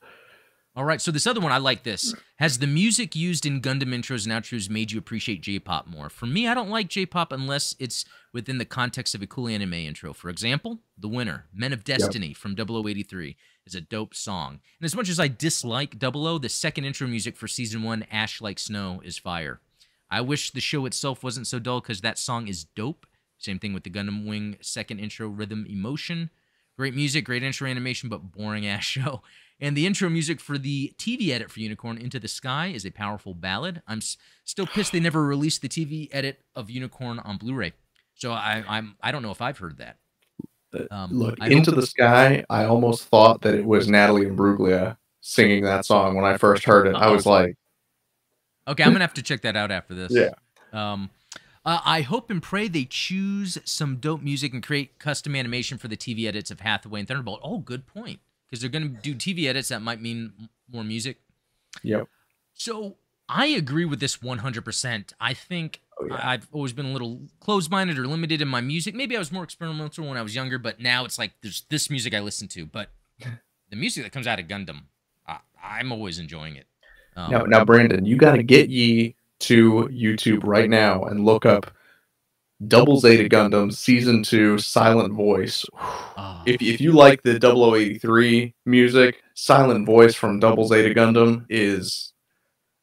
All right, so this other one I like this. Has the music used in Gundam intros and outros made you appreciate J-pop more? For me, I don't like J-pop unless it's within the context of a cool anime intro. For example, The Winner, Men of Destiny from 0083 is a dope song. And as much as I dislike 00, the second intro music for season 1 Ash Like Snow is fire. I wish the show itself wasn't so dull cuz that song is dope. Same thing with the Gundam Wing second intro rhythm emotion. Great music, great intro animation, but boring ass <laughs> show. And the intro music for the TV edit for Unicorn Into the Sky is a powerful ballad. I'm s- still pissed they never released the TV edit of Unicorn on Blu-ray. So I, I'm I don't know if I've heard that. Um, Look, I Into the Sky, I almost thought that it was Natalie Imbruglia singing that song when I first heard it. I was like, Okay, I'm gonna have to check that out after this. Yeah. Um, uh, I hope and pray they choose some dope music and create custom animation for the TV edits of Hathaway and Thunderbolt. Oh, good point. Because they're gonna do TV edits that might mean more music. yep. So I agree with this 100%. I think Oh, yeah. I've always been a little closed minded or limited in my music. Maybe I was more experimental when I was younger, but now it's like there's this music I listen to. But <laughs> the music that comes out of Gundam, I, I'm always enjoying it. Um, Now, now, Brandon, you got to get ye to YouTube right now and look up Double Zeta Gundam Season 2 Silent Voice. oh, If, if you like the 0083 music, Silent Voice from Double Zeta Gundam is.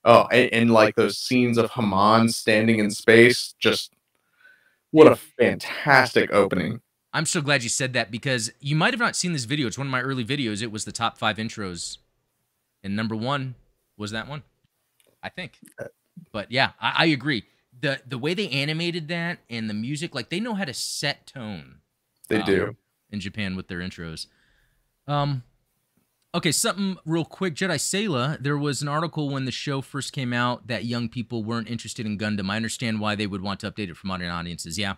Oh, and, and like those scenes of Haman standing in space, just. What a fantastic opening. I'm so glad you said that because you might have not seen this video. It's one of my early videos. It was the top five intros, and number one was that one, I think. But yeah, I, I agree. the The way they animated that and the music, like they know how to set tone They Um, do. in Japan with their intros. Um, okay, something real quick. Jedi Sayla, there was an article when the show first came out that young people weren't interested in Gundam. I understand why they would want to update it for modern audiences. Yeah,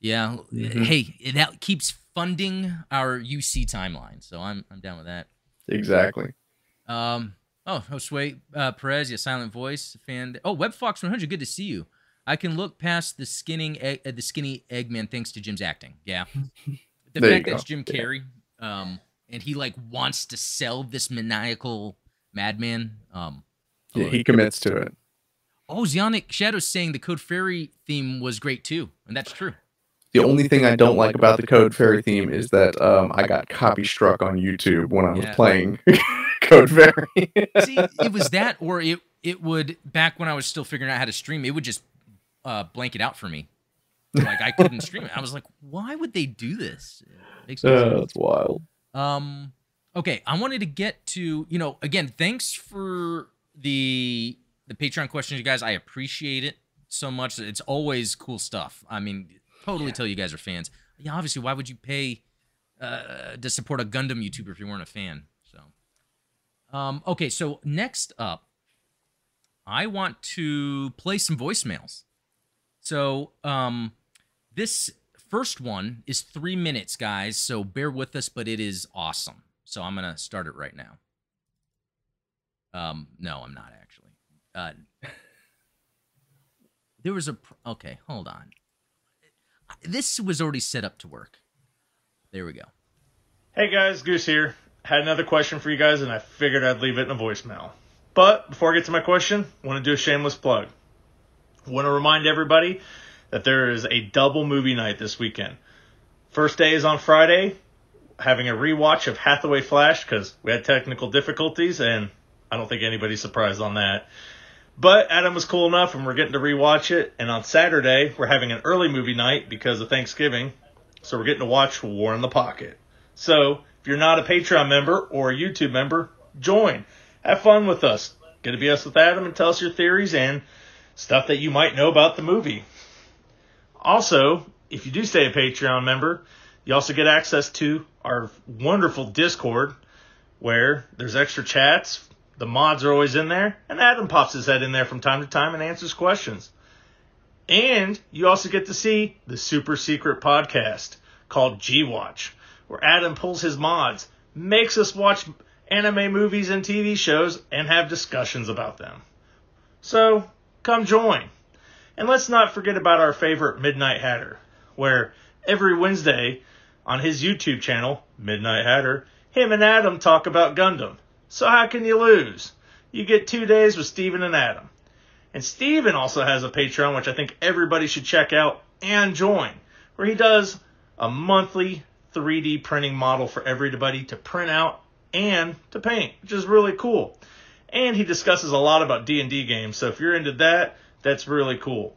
yeah. Mhm. Hey, that keeps funding our UC timeline, so I'm I'm down with that. Exactly. Um. Oh, Josue uh, Perez, yeah, silent voice fan. Oh, WebFox 100, good to see you. I can look past the skinning, egg, uh, the skinny Eggman thanks to Jim's acting. Yeah, <laughs> the There you fact that it's go. Jim Yeah. Carrey, um, and he like wants to sell this maniacal madman. Um, Yeah, he commits to it. oh, Zionic Shadow's saying the Code Fairy theme was great too, and that's true. The only thing I don't like about the Code Fairy theme is that um, I got copy struck on YouTube when I was Yeah. playing <laughs> Code Fairy. See, it was that, or it it would back when I was still figuring out how to stream, it would just uh, blank it out for me. Like I couldn't stream it. I was like, why would they do this? It makes no Uh, sense. that's wild. Um, okay, I wanted to get to you know again. Thanks for the the Patreon questions, you guys. I appreciate it so much. It's always cool stuff. I mean, totally tell you guys are fans. Yeah, obviously, why would you pay uh, to support a Gundam YouTuber if you weren't a fan? Um, okay, so next up, I want to play some voicemails. So, um, this first one is three minutes, guys. So bear with us, but it is awesome. So I'm gonna start it right now. Um, no, I'm not actually. Uh, there was a okay. Hold on. This was already set up to work. There we go. Hey guys, Goose here. Had another question for you guys, and I figured I'd leave it in a voicemail. But before I get to my question, I want to do a shameless plug. Want to remind everybody that there is a double movie night this weekend. First day is on Friday, having a rewatch of Hathaway Flash because we had technical difficulties, and I don't think anybody's surprised on that. But Adam was cool enough, and we're getting to rewatch it. And on Saturday, we're having an early movie night because of Thanksgiving, so we're getting to watch War in the Pocket. So if you're not a Patreon member or a YouTube member, join, have fun with us, get to be us with Adam, and tell us your theories and stuff that you might know about the movie. Also, if you do stay a Patreon member, you also get access to our wonderful Discord where there's extra chats. The mods are always in there, and Adam pops his head in there from time to time and answers questions. And you also get to see the super secret podcast called G Watch, where Adam pulls his mods, makes us watch anime movies and TV shows, and have discussions about them. So, come join. And let's not forget about our favorite Midnight Hatter, where every Wednesday on his YouTube channel, Midnight Hatter, him and Adam talk about Gundam. So how can you lose? You get two days with Steven and Adam. And Steven also has a Patreon, which I think everybody should check out and join, where he does a monthly 3D printing model for everybody to print out and to paint, which is really cool. And he discusses a lot about D&D games, so if you're into that, that's really cool.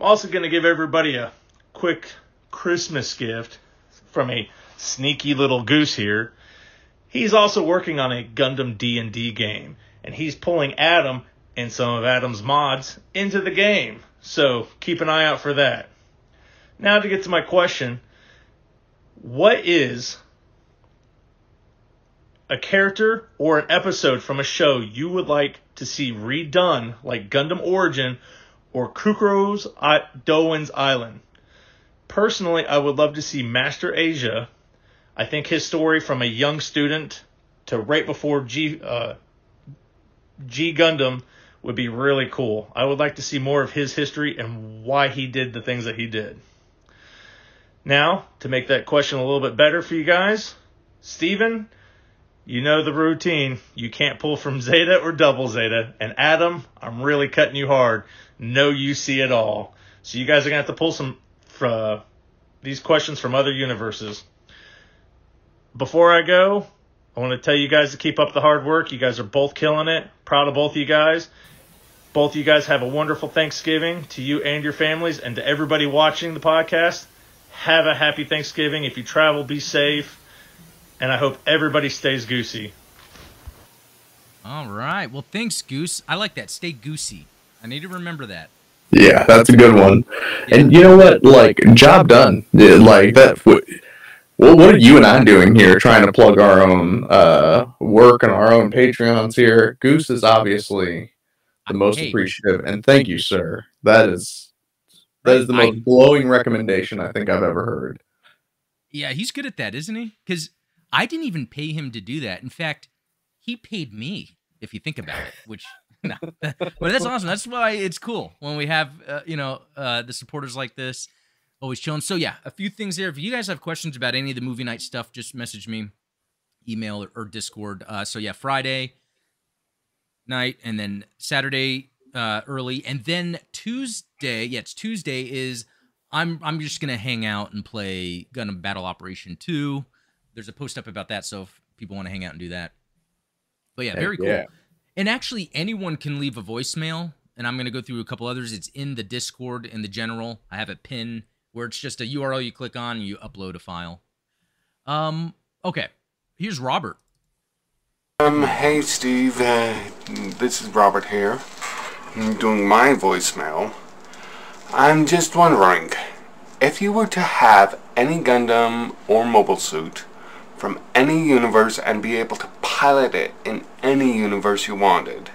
I'm also going to give everybody a quick Christmas gift from a sneaky little goose here. He's also working on a Gundam D&D game, and he's pulling Adam and some of Adam's mods into the game. So keep an eye out for that. Now to get to my question, what is a character or an episode from a show you would like to see redone like Gundam Origin or Cucuruz Doan's Island? Personally, I would love to see Master Asia. I think his story from a young student to right before G uh, G Gundam would be really cool. I would like to see more of his history and why he did the things that he did. Now, to make that question a little bit better for you guys, Steven, you know the routine. You can't pull from <laughs> Zeta or double Zeta. And Adam, I'm really cutting you hard. No UC at all. So you guys are going to have to pull some uh, these questions from other universes. Before I go, I want to tell you guys to keep up the hard work. You guys are both killing it. Proud of both of you guys. Both of you guys have a wonderful Thanksgiving to you and your families, and to everybody watching the podcast. Have a happy Thanksgiving. If you travel, be safe. And I hope everybody stays goosey. All right. Well, thanks, Goose. I like that. Stay goosey. I need to remember that. Yeah, that's a good one. Yeah. And you know what? Like, job done. Like that. Well, what are you and I doing here, trying to plug our own uh, work and our own Patreons here? Goose is obviously the most hey. appreciative, and thank you, sir. That is that is the most I, glowing recommendation I think I've ever heard. Yeah, he's good at that, isn't he? Because I didn't even pay him to do that. In fact, he paid me. If you think about it, which <laughs> no, <laughs> but that's awesome. That's why it's cool when we have uh, you know uh, the supporters like this always chilling. So yeah, a few things there. If you guys have questions about any of the movie night stuff, just message me, email or, or Discord. Uh, so yeah, Friday night and then Saturday uh, early, and then Tuesday. Yeah, it's Tuesday. Is I'm I'm just gonna hang out and play Gundam Battle Operation Two. There's a post up about that, so if people want to hang out and do that. But yeah, very cool. Yeah. And actually, anyone can leave a voicemail, and I'm gonna go through a couple others. It's in the Discord in the general. I have a pin where it's just a URL you click on and you upload a file. Um. Okay. Here's Robert. Um, hey Steve, uh, this is Robert here. Doing my voicemail. I'm just wondering, if you were to have any Gundam or mobile suit from any universe and be able to pilot it in any universe you wanted,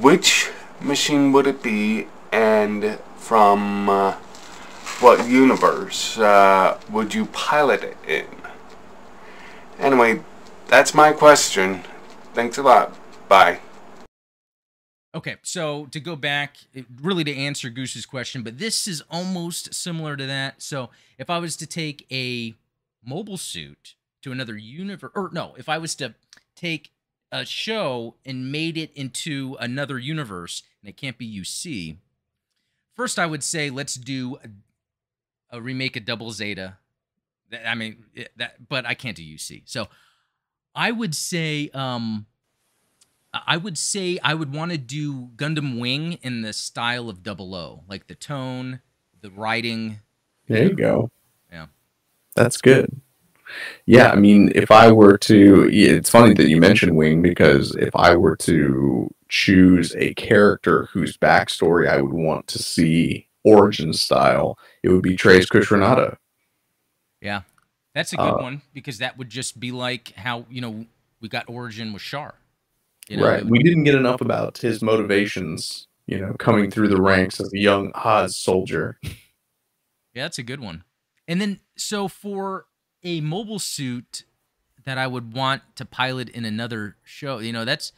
which machine would it be and from uh, what universe uh, would you pilot it in? Anyway, that's my question. Thanks a lot. Bye. Okay, so to go back, really to answer Goose's question, but this is almost similar to that. So if I was to take a mobile suit to another universe, or no, if I was to take a show and made it into another universe, and it can't be UC, first I would say let's do a, a remake of Double Zeta. I mean, that, but I can't do UC. So I would say um I would say I would want to do Gundam Wing in the style of Double O, like the tone, the writing. There you go. Yeah. That's good. Yeah, I mean, if I were to, it's funny that you mentioned Wing because if I were to choose a character whose backstory I would want to see origin style, it would be Treize Khushrenada. Yeah, that's a good uh, one because that would just be like how you know we got origin with Char. You know, right. We didn't get enough about his motivations. You know, coming through the ranks as a young Oz soldier. Yeah, that's a good one. And then, so for a mobile suit that I would want to pilot in another show, you know, that's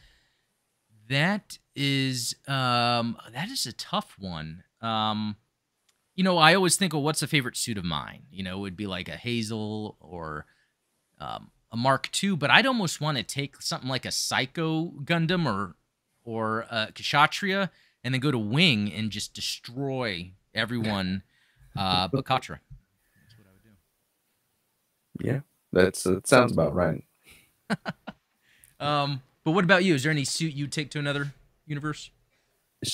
that is um that is a tough one. Um you know, I always think, well, what's a favorite suit of mine? You know, it would be like a Hazel or um, a Mark II, but I'd almost want to take something like a Psycho Gundam or or a Kshatriya and then go to Wing and just destroy everyone <laughs> uh, but Katra. That's what I would do. Yeah, that's that sounds about right. <laughs> um, but what about you? Is there any suit you'd take to another universe?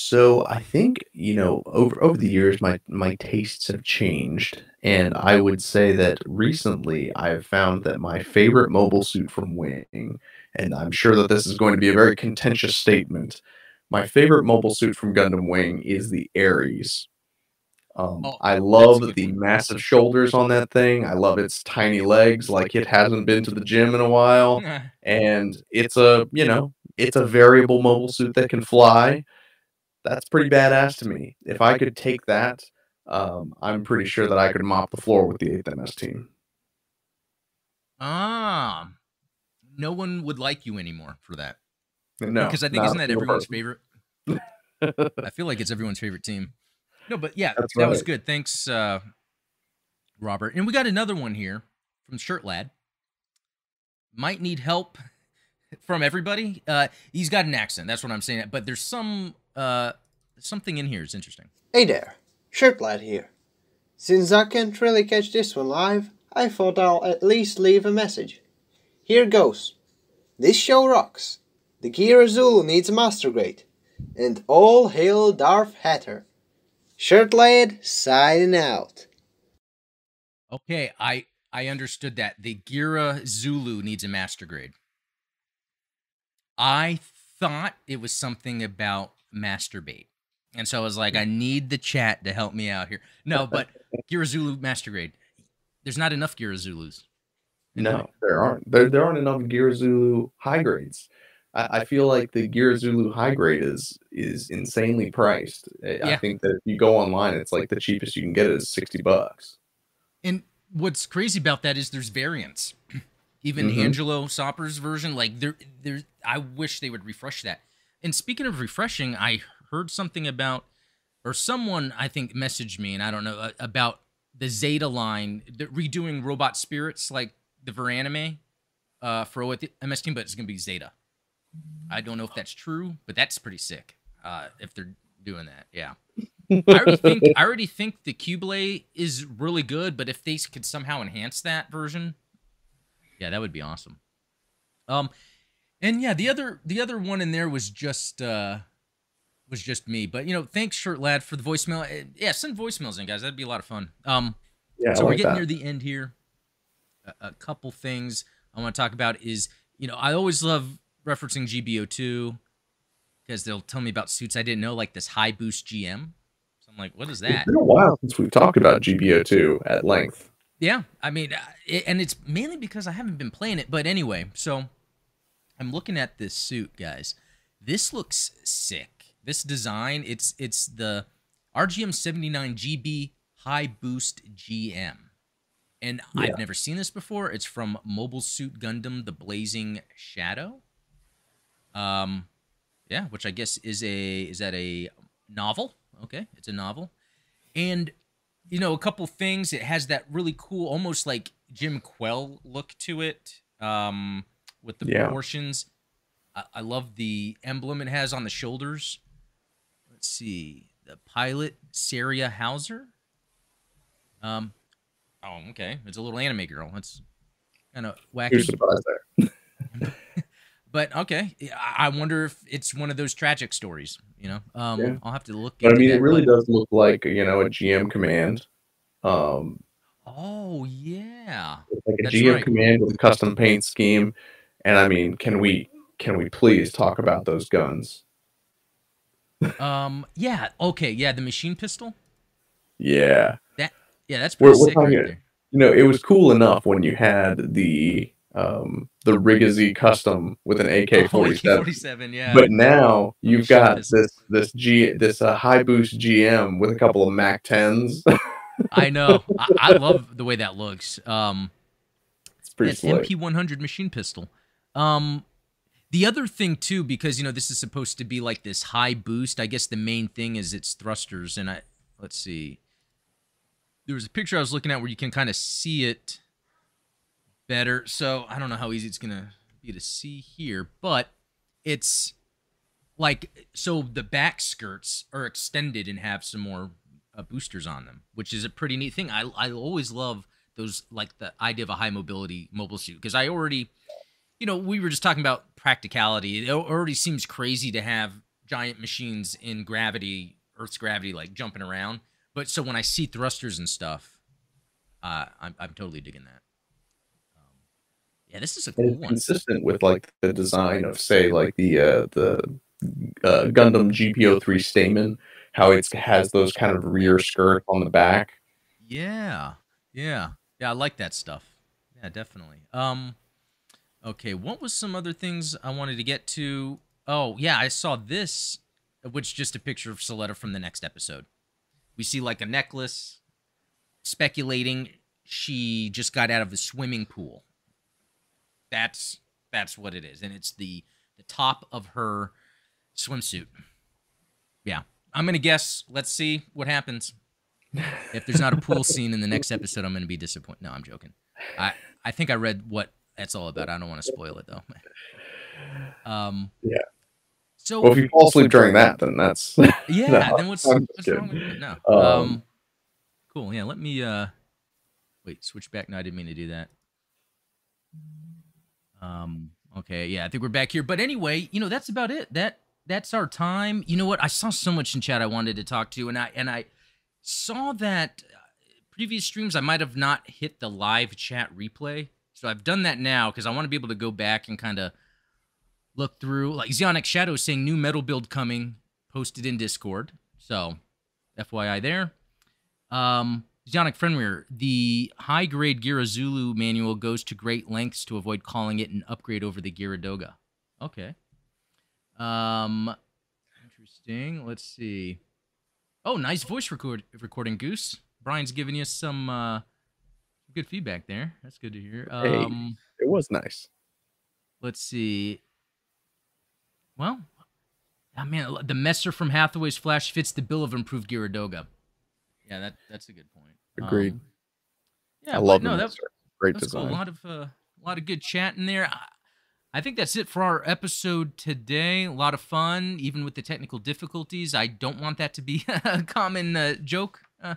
So I think you know over over the years my my tastes have changed, and I would say that recently I've found that my favorite mobile suit from Wing, and I'm sure that this is going to be a very contentious statement. My favorite mobile suit from Gundam Wing is the Aries. Um, oh, I love the massive shoulders on that thing. I love its tiny legs, like it hasn't been to the gym in a while. <laughs> and it's a, you know, it's a variable mobile suit that can fly. That's pretty badass to me. If I could take that, um, I'm pretty sure that I could mop the floor with the 8th MS team. Ah, no one would like you anymore for that. No, because I think isn't that everyone's favorite? I <laughs> feel like it's everyone's favorite team. No, but yeah, That's that right. was good. Thanks, uh, Robert. And we got another one here from Shirt Lad. Might need help from everybody. Uh, he's got an accent. That's what I'm saying. But there's some uh, something in here is interesting. Hey there, Shirt Lad here. Since I can't really catch this one live, I thought I'll at least leave a message. Here goes. This show rocks. The Geara Zulu needs a master grade. And all hail Darth Hatter. Shirtlad signing out. Okay, I I understood that. The Geara Zulu needs a master grade. I thought it was something about masturbate. And so I was like, I need the chat to help me out here. No, but <laughs> Geara Zulu master grade. There's not enough Geara Zulus. No, there aren't. There, there aren't enough Geara Zulu high grades. I, I feel like the Geara Zulu high grade is is insanely priced. I, yeah. I think that if you go online, it's like the cheapest you can get is sixty bucks. And what's crazy about that is there's variants. <clears throat> Even mm-hmm. Angelo Sauper's version, like there, there. I wish they would refresh that. And speaking of refreshing, I heard something about, or someone I think messaged me, and I don't know uh, about the Zeta line, the, redoing Robot Spirits like the Veranime uh, for MS Team, but it's gonna be Zeta. I don't know if that's true, but that's pretty sick. Uh, if they're doing that, yeah. I already think I already think the Qubeley is really good, but if they could somehow enhance that version, yeah, that would be awesome. Um, and yeah, the other the other one in there was just uh was just me. But you know, thanks, Shirt Lad, for the voicemail. Uh, yeah, send voicemails in, guys. That'd be a lot of fun. Um, yeah, so like we're getting that. near the end here. A, a couple things I want to talk about is you know I always love referencing GBO2 because they'll tell me about suits I didn't know, like this high boost GM. So I'm like, what is that? It's been a while since we've talked about GBO2 at length. Yeah, I mean, uh, it, and it's mainly because I haven't been playing it. But anyway, so I'm looking at this suit, guys. This looks sick. This design, it's it's the RGM 79 GB high boost GM. And yeah. I've never seen this before. It's from Mobile Suit Gundam: The Blazing Shadow. Um, yeah, which I guess is a is that a novel? Okay, it's a novel, and you know a couple things. It has that really cool, almost like GM Quel look to it, um, with the yeah. proportions. I, I love the emblem it has on the shoulders. Let's see, the pilot Saria Hauser. Um, oh, okay, it's a little anime girl. That's kind of wacky. there. <laughs> But okay, I wonder if it's one of those tragic stories. You know, um, yeah. I'll have to look. But I mean, it really does look like you know a GM command. Um, oh yeah, like a That's GM right. command with a custom paint scheme. And I mean, can we can we please talk about those guns? Um, yeah, okay, yeah, the machine pistol. Yeah. That. Yeah, that's We're- pretty we're right there. You know, it was cool enough when you had the um the Rigazi custom with an AK forty seven. yeah. But now you've got this this G this uh, high boost GM with a couple of Mac tens. <laughs> I know. I, I love the way that looks. Um, it's pretty it's. MP one hundred machine pistol. Um, the other thing too, because you know this is supposed to be like this high boost. I guess the main thing is its thrusters, and I let's see. There was a picture I was looking at where you can kind of see it better. So I don't know how easy it's gonna be to see here, but it's like so the back skirts are extended and have some more uh, boosters on them, which is a pretty neat thing. I I always love those like the idea of a high mobility mobile suit because I already, you know, we were just talking about practicality. It already seems crazy to have giant machines in gravity, Earth's gravity, like jumping around. But so when I see thrusters and stuff, uh, I'm I'm totally digging that. Um, yeah, this is a cool one. consistent with like the design of say like the uh the uh, Gundam GP03 Stamen, how it has those kind of rear skirt on the back. Yeah, yeah, yeah. I like that stuff. Yeah, definitely. Um, okay. What was some other things I wanted to get to? Oh, yeah, I saw this, which just a picture of Suletta from the next episode. We see like a necklace. Speculating she just got out of the swimming pool. That's that's what it is, and it's the the top of her swimsuit. Yeah, I'm gonna guess. Let's see what happens. If there's not a pool scene in the next episode, I'm to be disappointed. No, I'm joking. I I think I read what that's all about. I don't want to spoil it though. <laughs> Um. Yeah. So Well, if you fall asleep during that, then that's <laughs> yeah, No, then what's what's wrong with it? No. Um, Um, Cool. Yeah. Let me uh. Wait. Switch back. No, I didn't mean to do that. Um. Okay. Yeah. I think we're back here. But anyway, you know that's about it. That that's our time. You know what? I saw so much in chat I wanted to talk to, and I and I saw that uh, previous streams I might have not hit the live chat replay. So I've done that now because I want to be able to go back and kind of look through. Like Xeonic Shadow is saying new metal build coming, posted in Discord. So FYI there. Um, Xeonic Frenware, the high grade Geara Zulu manual goes to great lengths to avoid calling it an upgrade over the Geara Doga. Okay. Um, interesting. Let's see. Oh, nice voice record recording, Goose. Brian's giving you some uh, good feedback there. That's good to hear. Hey. Um, It was nice. let's see. Well, I mean, the Messer from Hathaway's Flash fits the bill of improved Geara Doga. Yeah, that that's a good point. Agreed. Um, yeah, I love no, that. Great that's cool. design. A lot of uh, a lot of good chat in there. I, I think that's it for our episode today. A lot of fun, even with the technical difficulties. I don't want that to be <laughs> a common uh, joke, uh,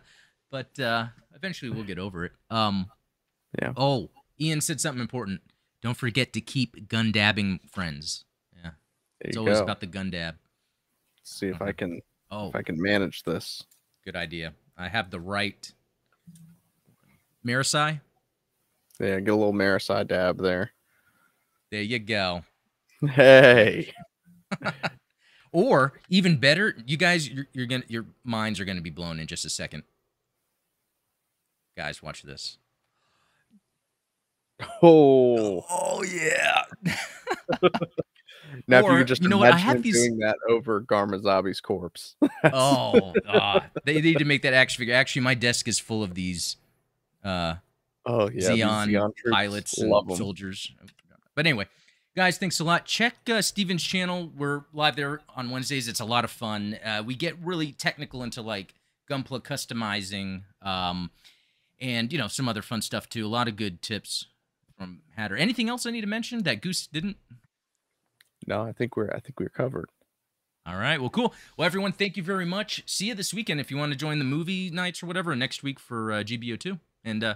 but uh, eventually we'll get over it. Um, Yeah. Oh, Ian said something important. Don't forget to keep gun dabbing friends. Yeah, There it's always go. about the gun dab. See if I can Oh, if I can manage this. good idea. I have the right. Marasai, Yeah, get a little Marasai dab there. there you go. Hey. <laughs> Or even better, you guys, you're, you're gonna, your minds are gonna be blown in just a second. Guys, watch this. Oh. Oh yeah. Now if you Or, could just you know what, I imagine have these- doing that over Garma Zabi's corpse. <laughs> oh, ah, they need to make that action figure. Actually, my desk is full of these uh, oh yeah. these Zeon, pilots and love 'em. soldiers. But anyway, guys, thanks a lot. Check uh, Steven's channel. We're live there on Wednesdays. It's a lot of fun. Uh, we get really technical into like gunpla customizing, um, and you know some other fun stuff too. A lot of good tips from Hatter. Anything else I need to mention that Goose didn't? No, I think we're I think we're covered. All right. Well, cool. Well, everyone, thank you very much. See you this weekend if you want to join the movie nights or whatever. Next week for uh, GBO2. And uh,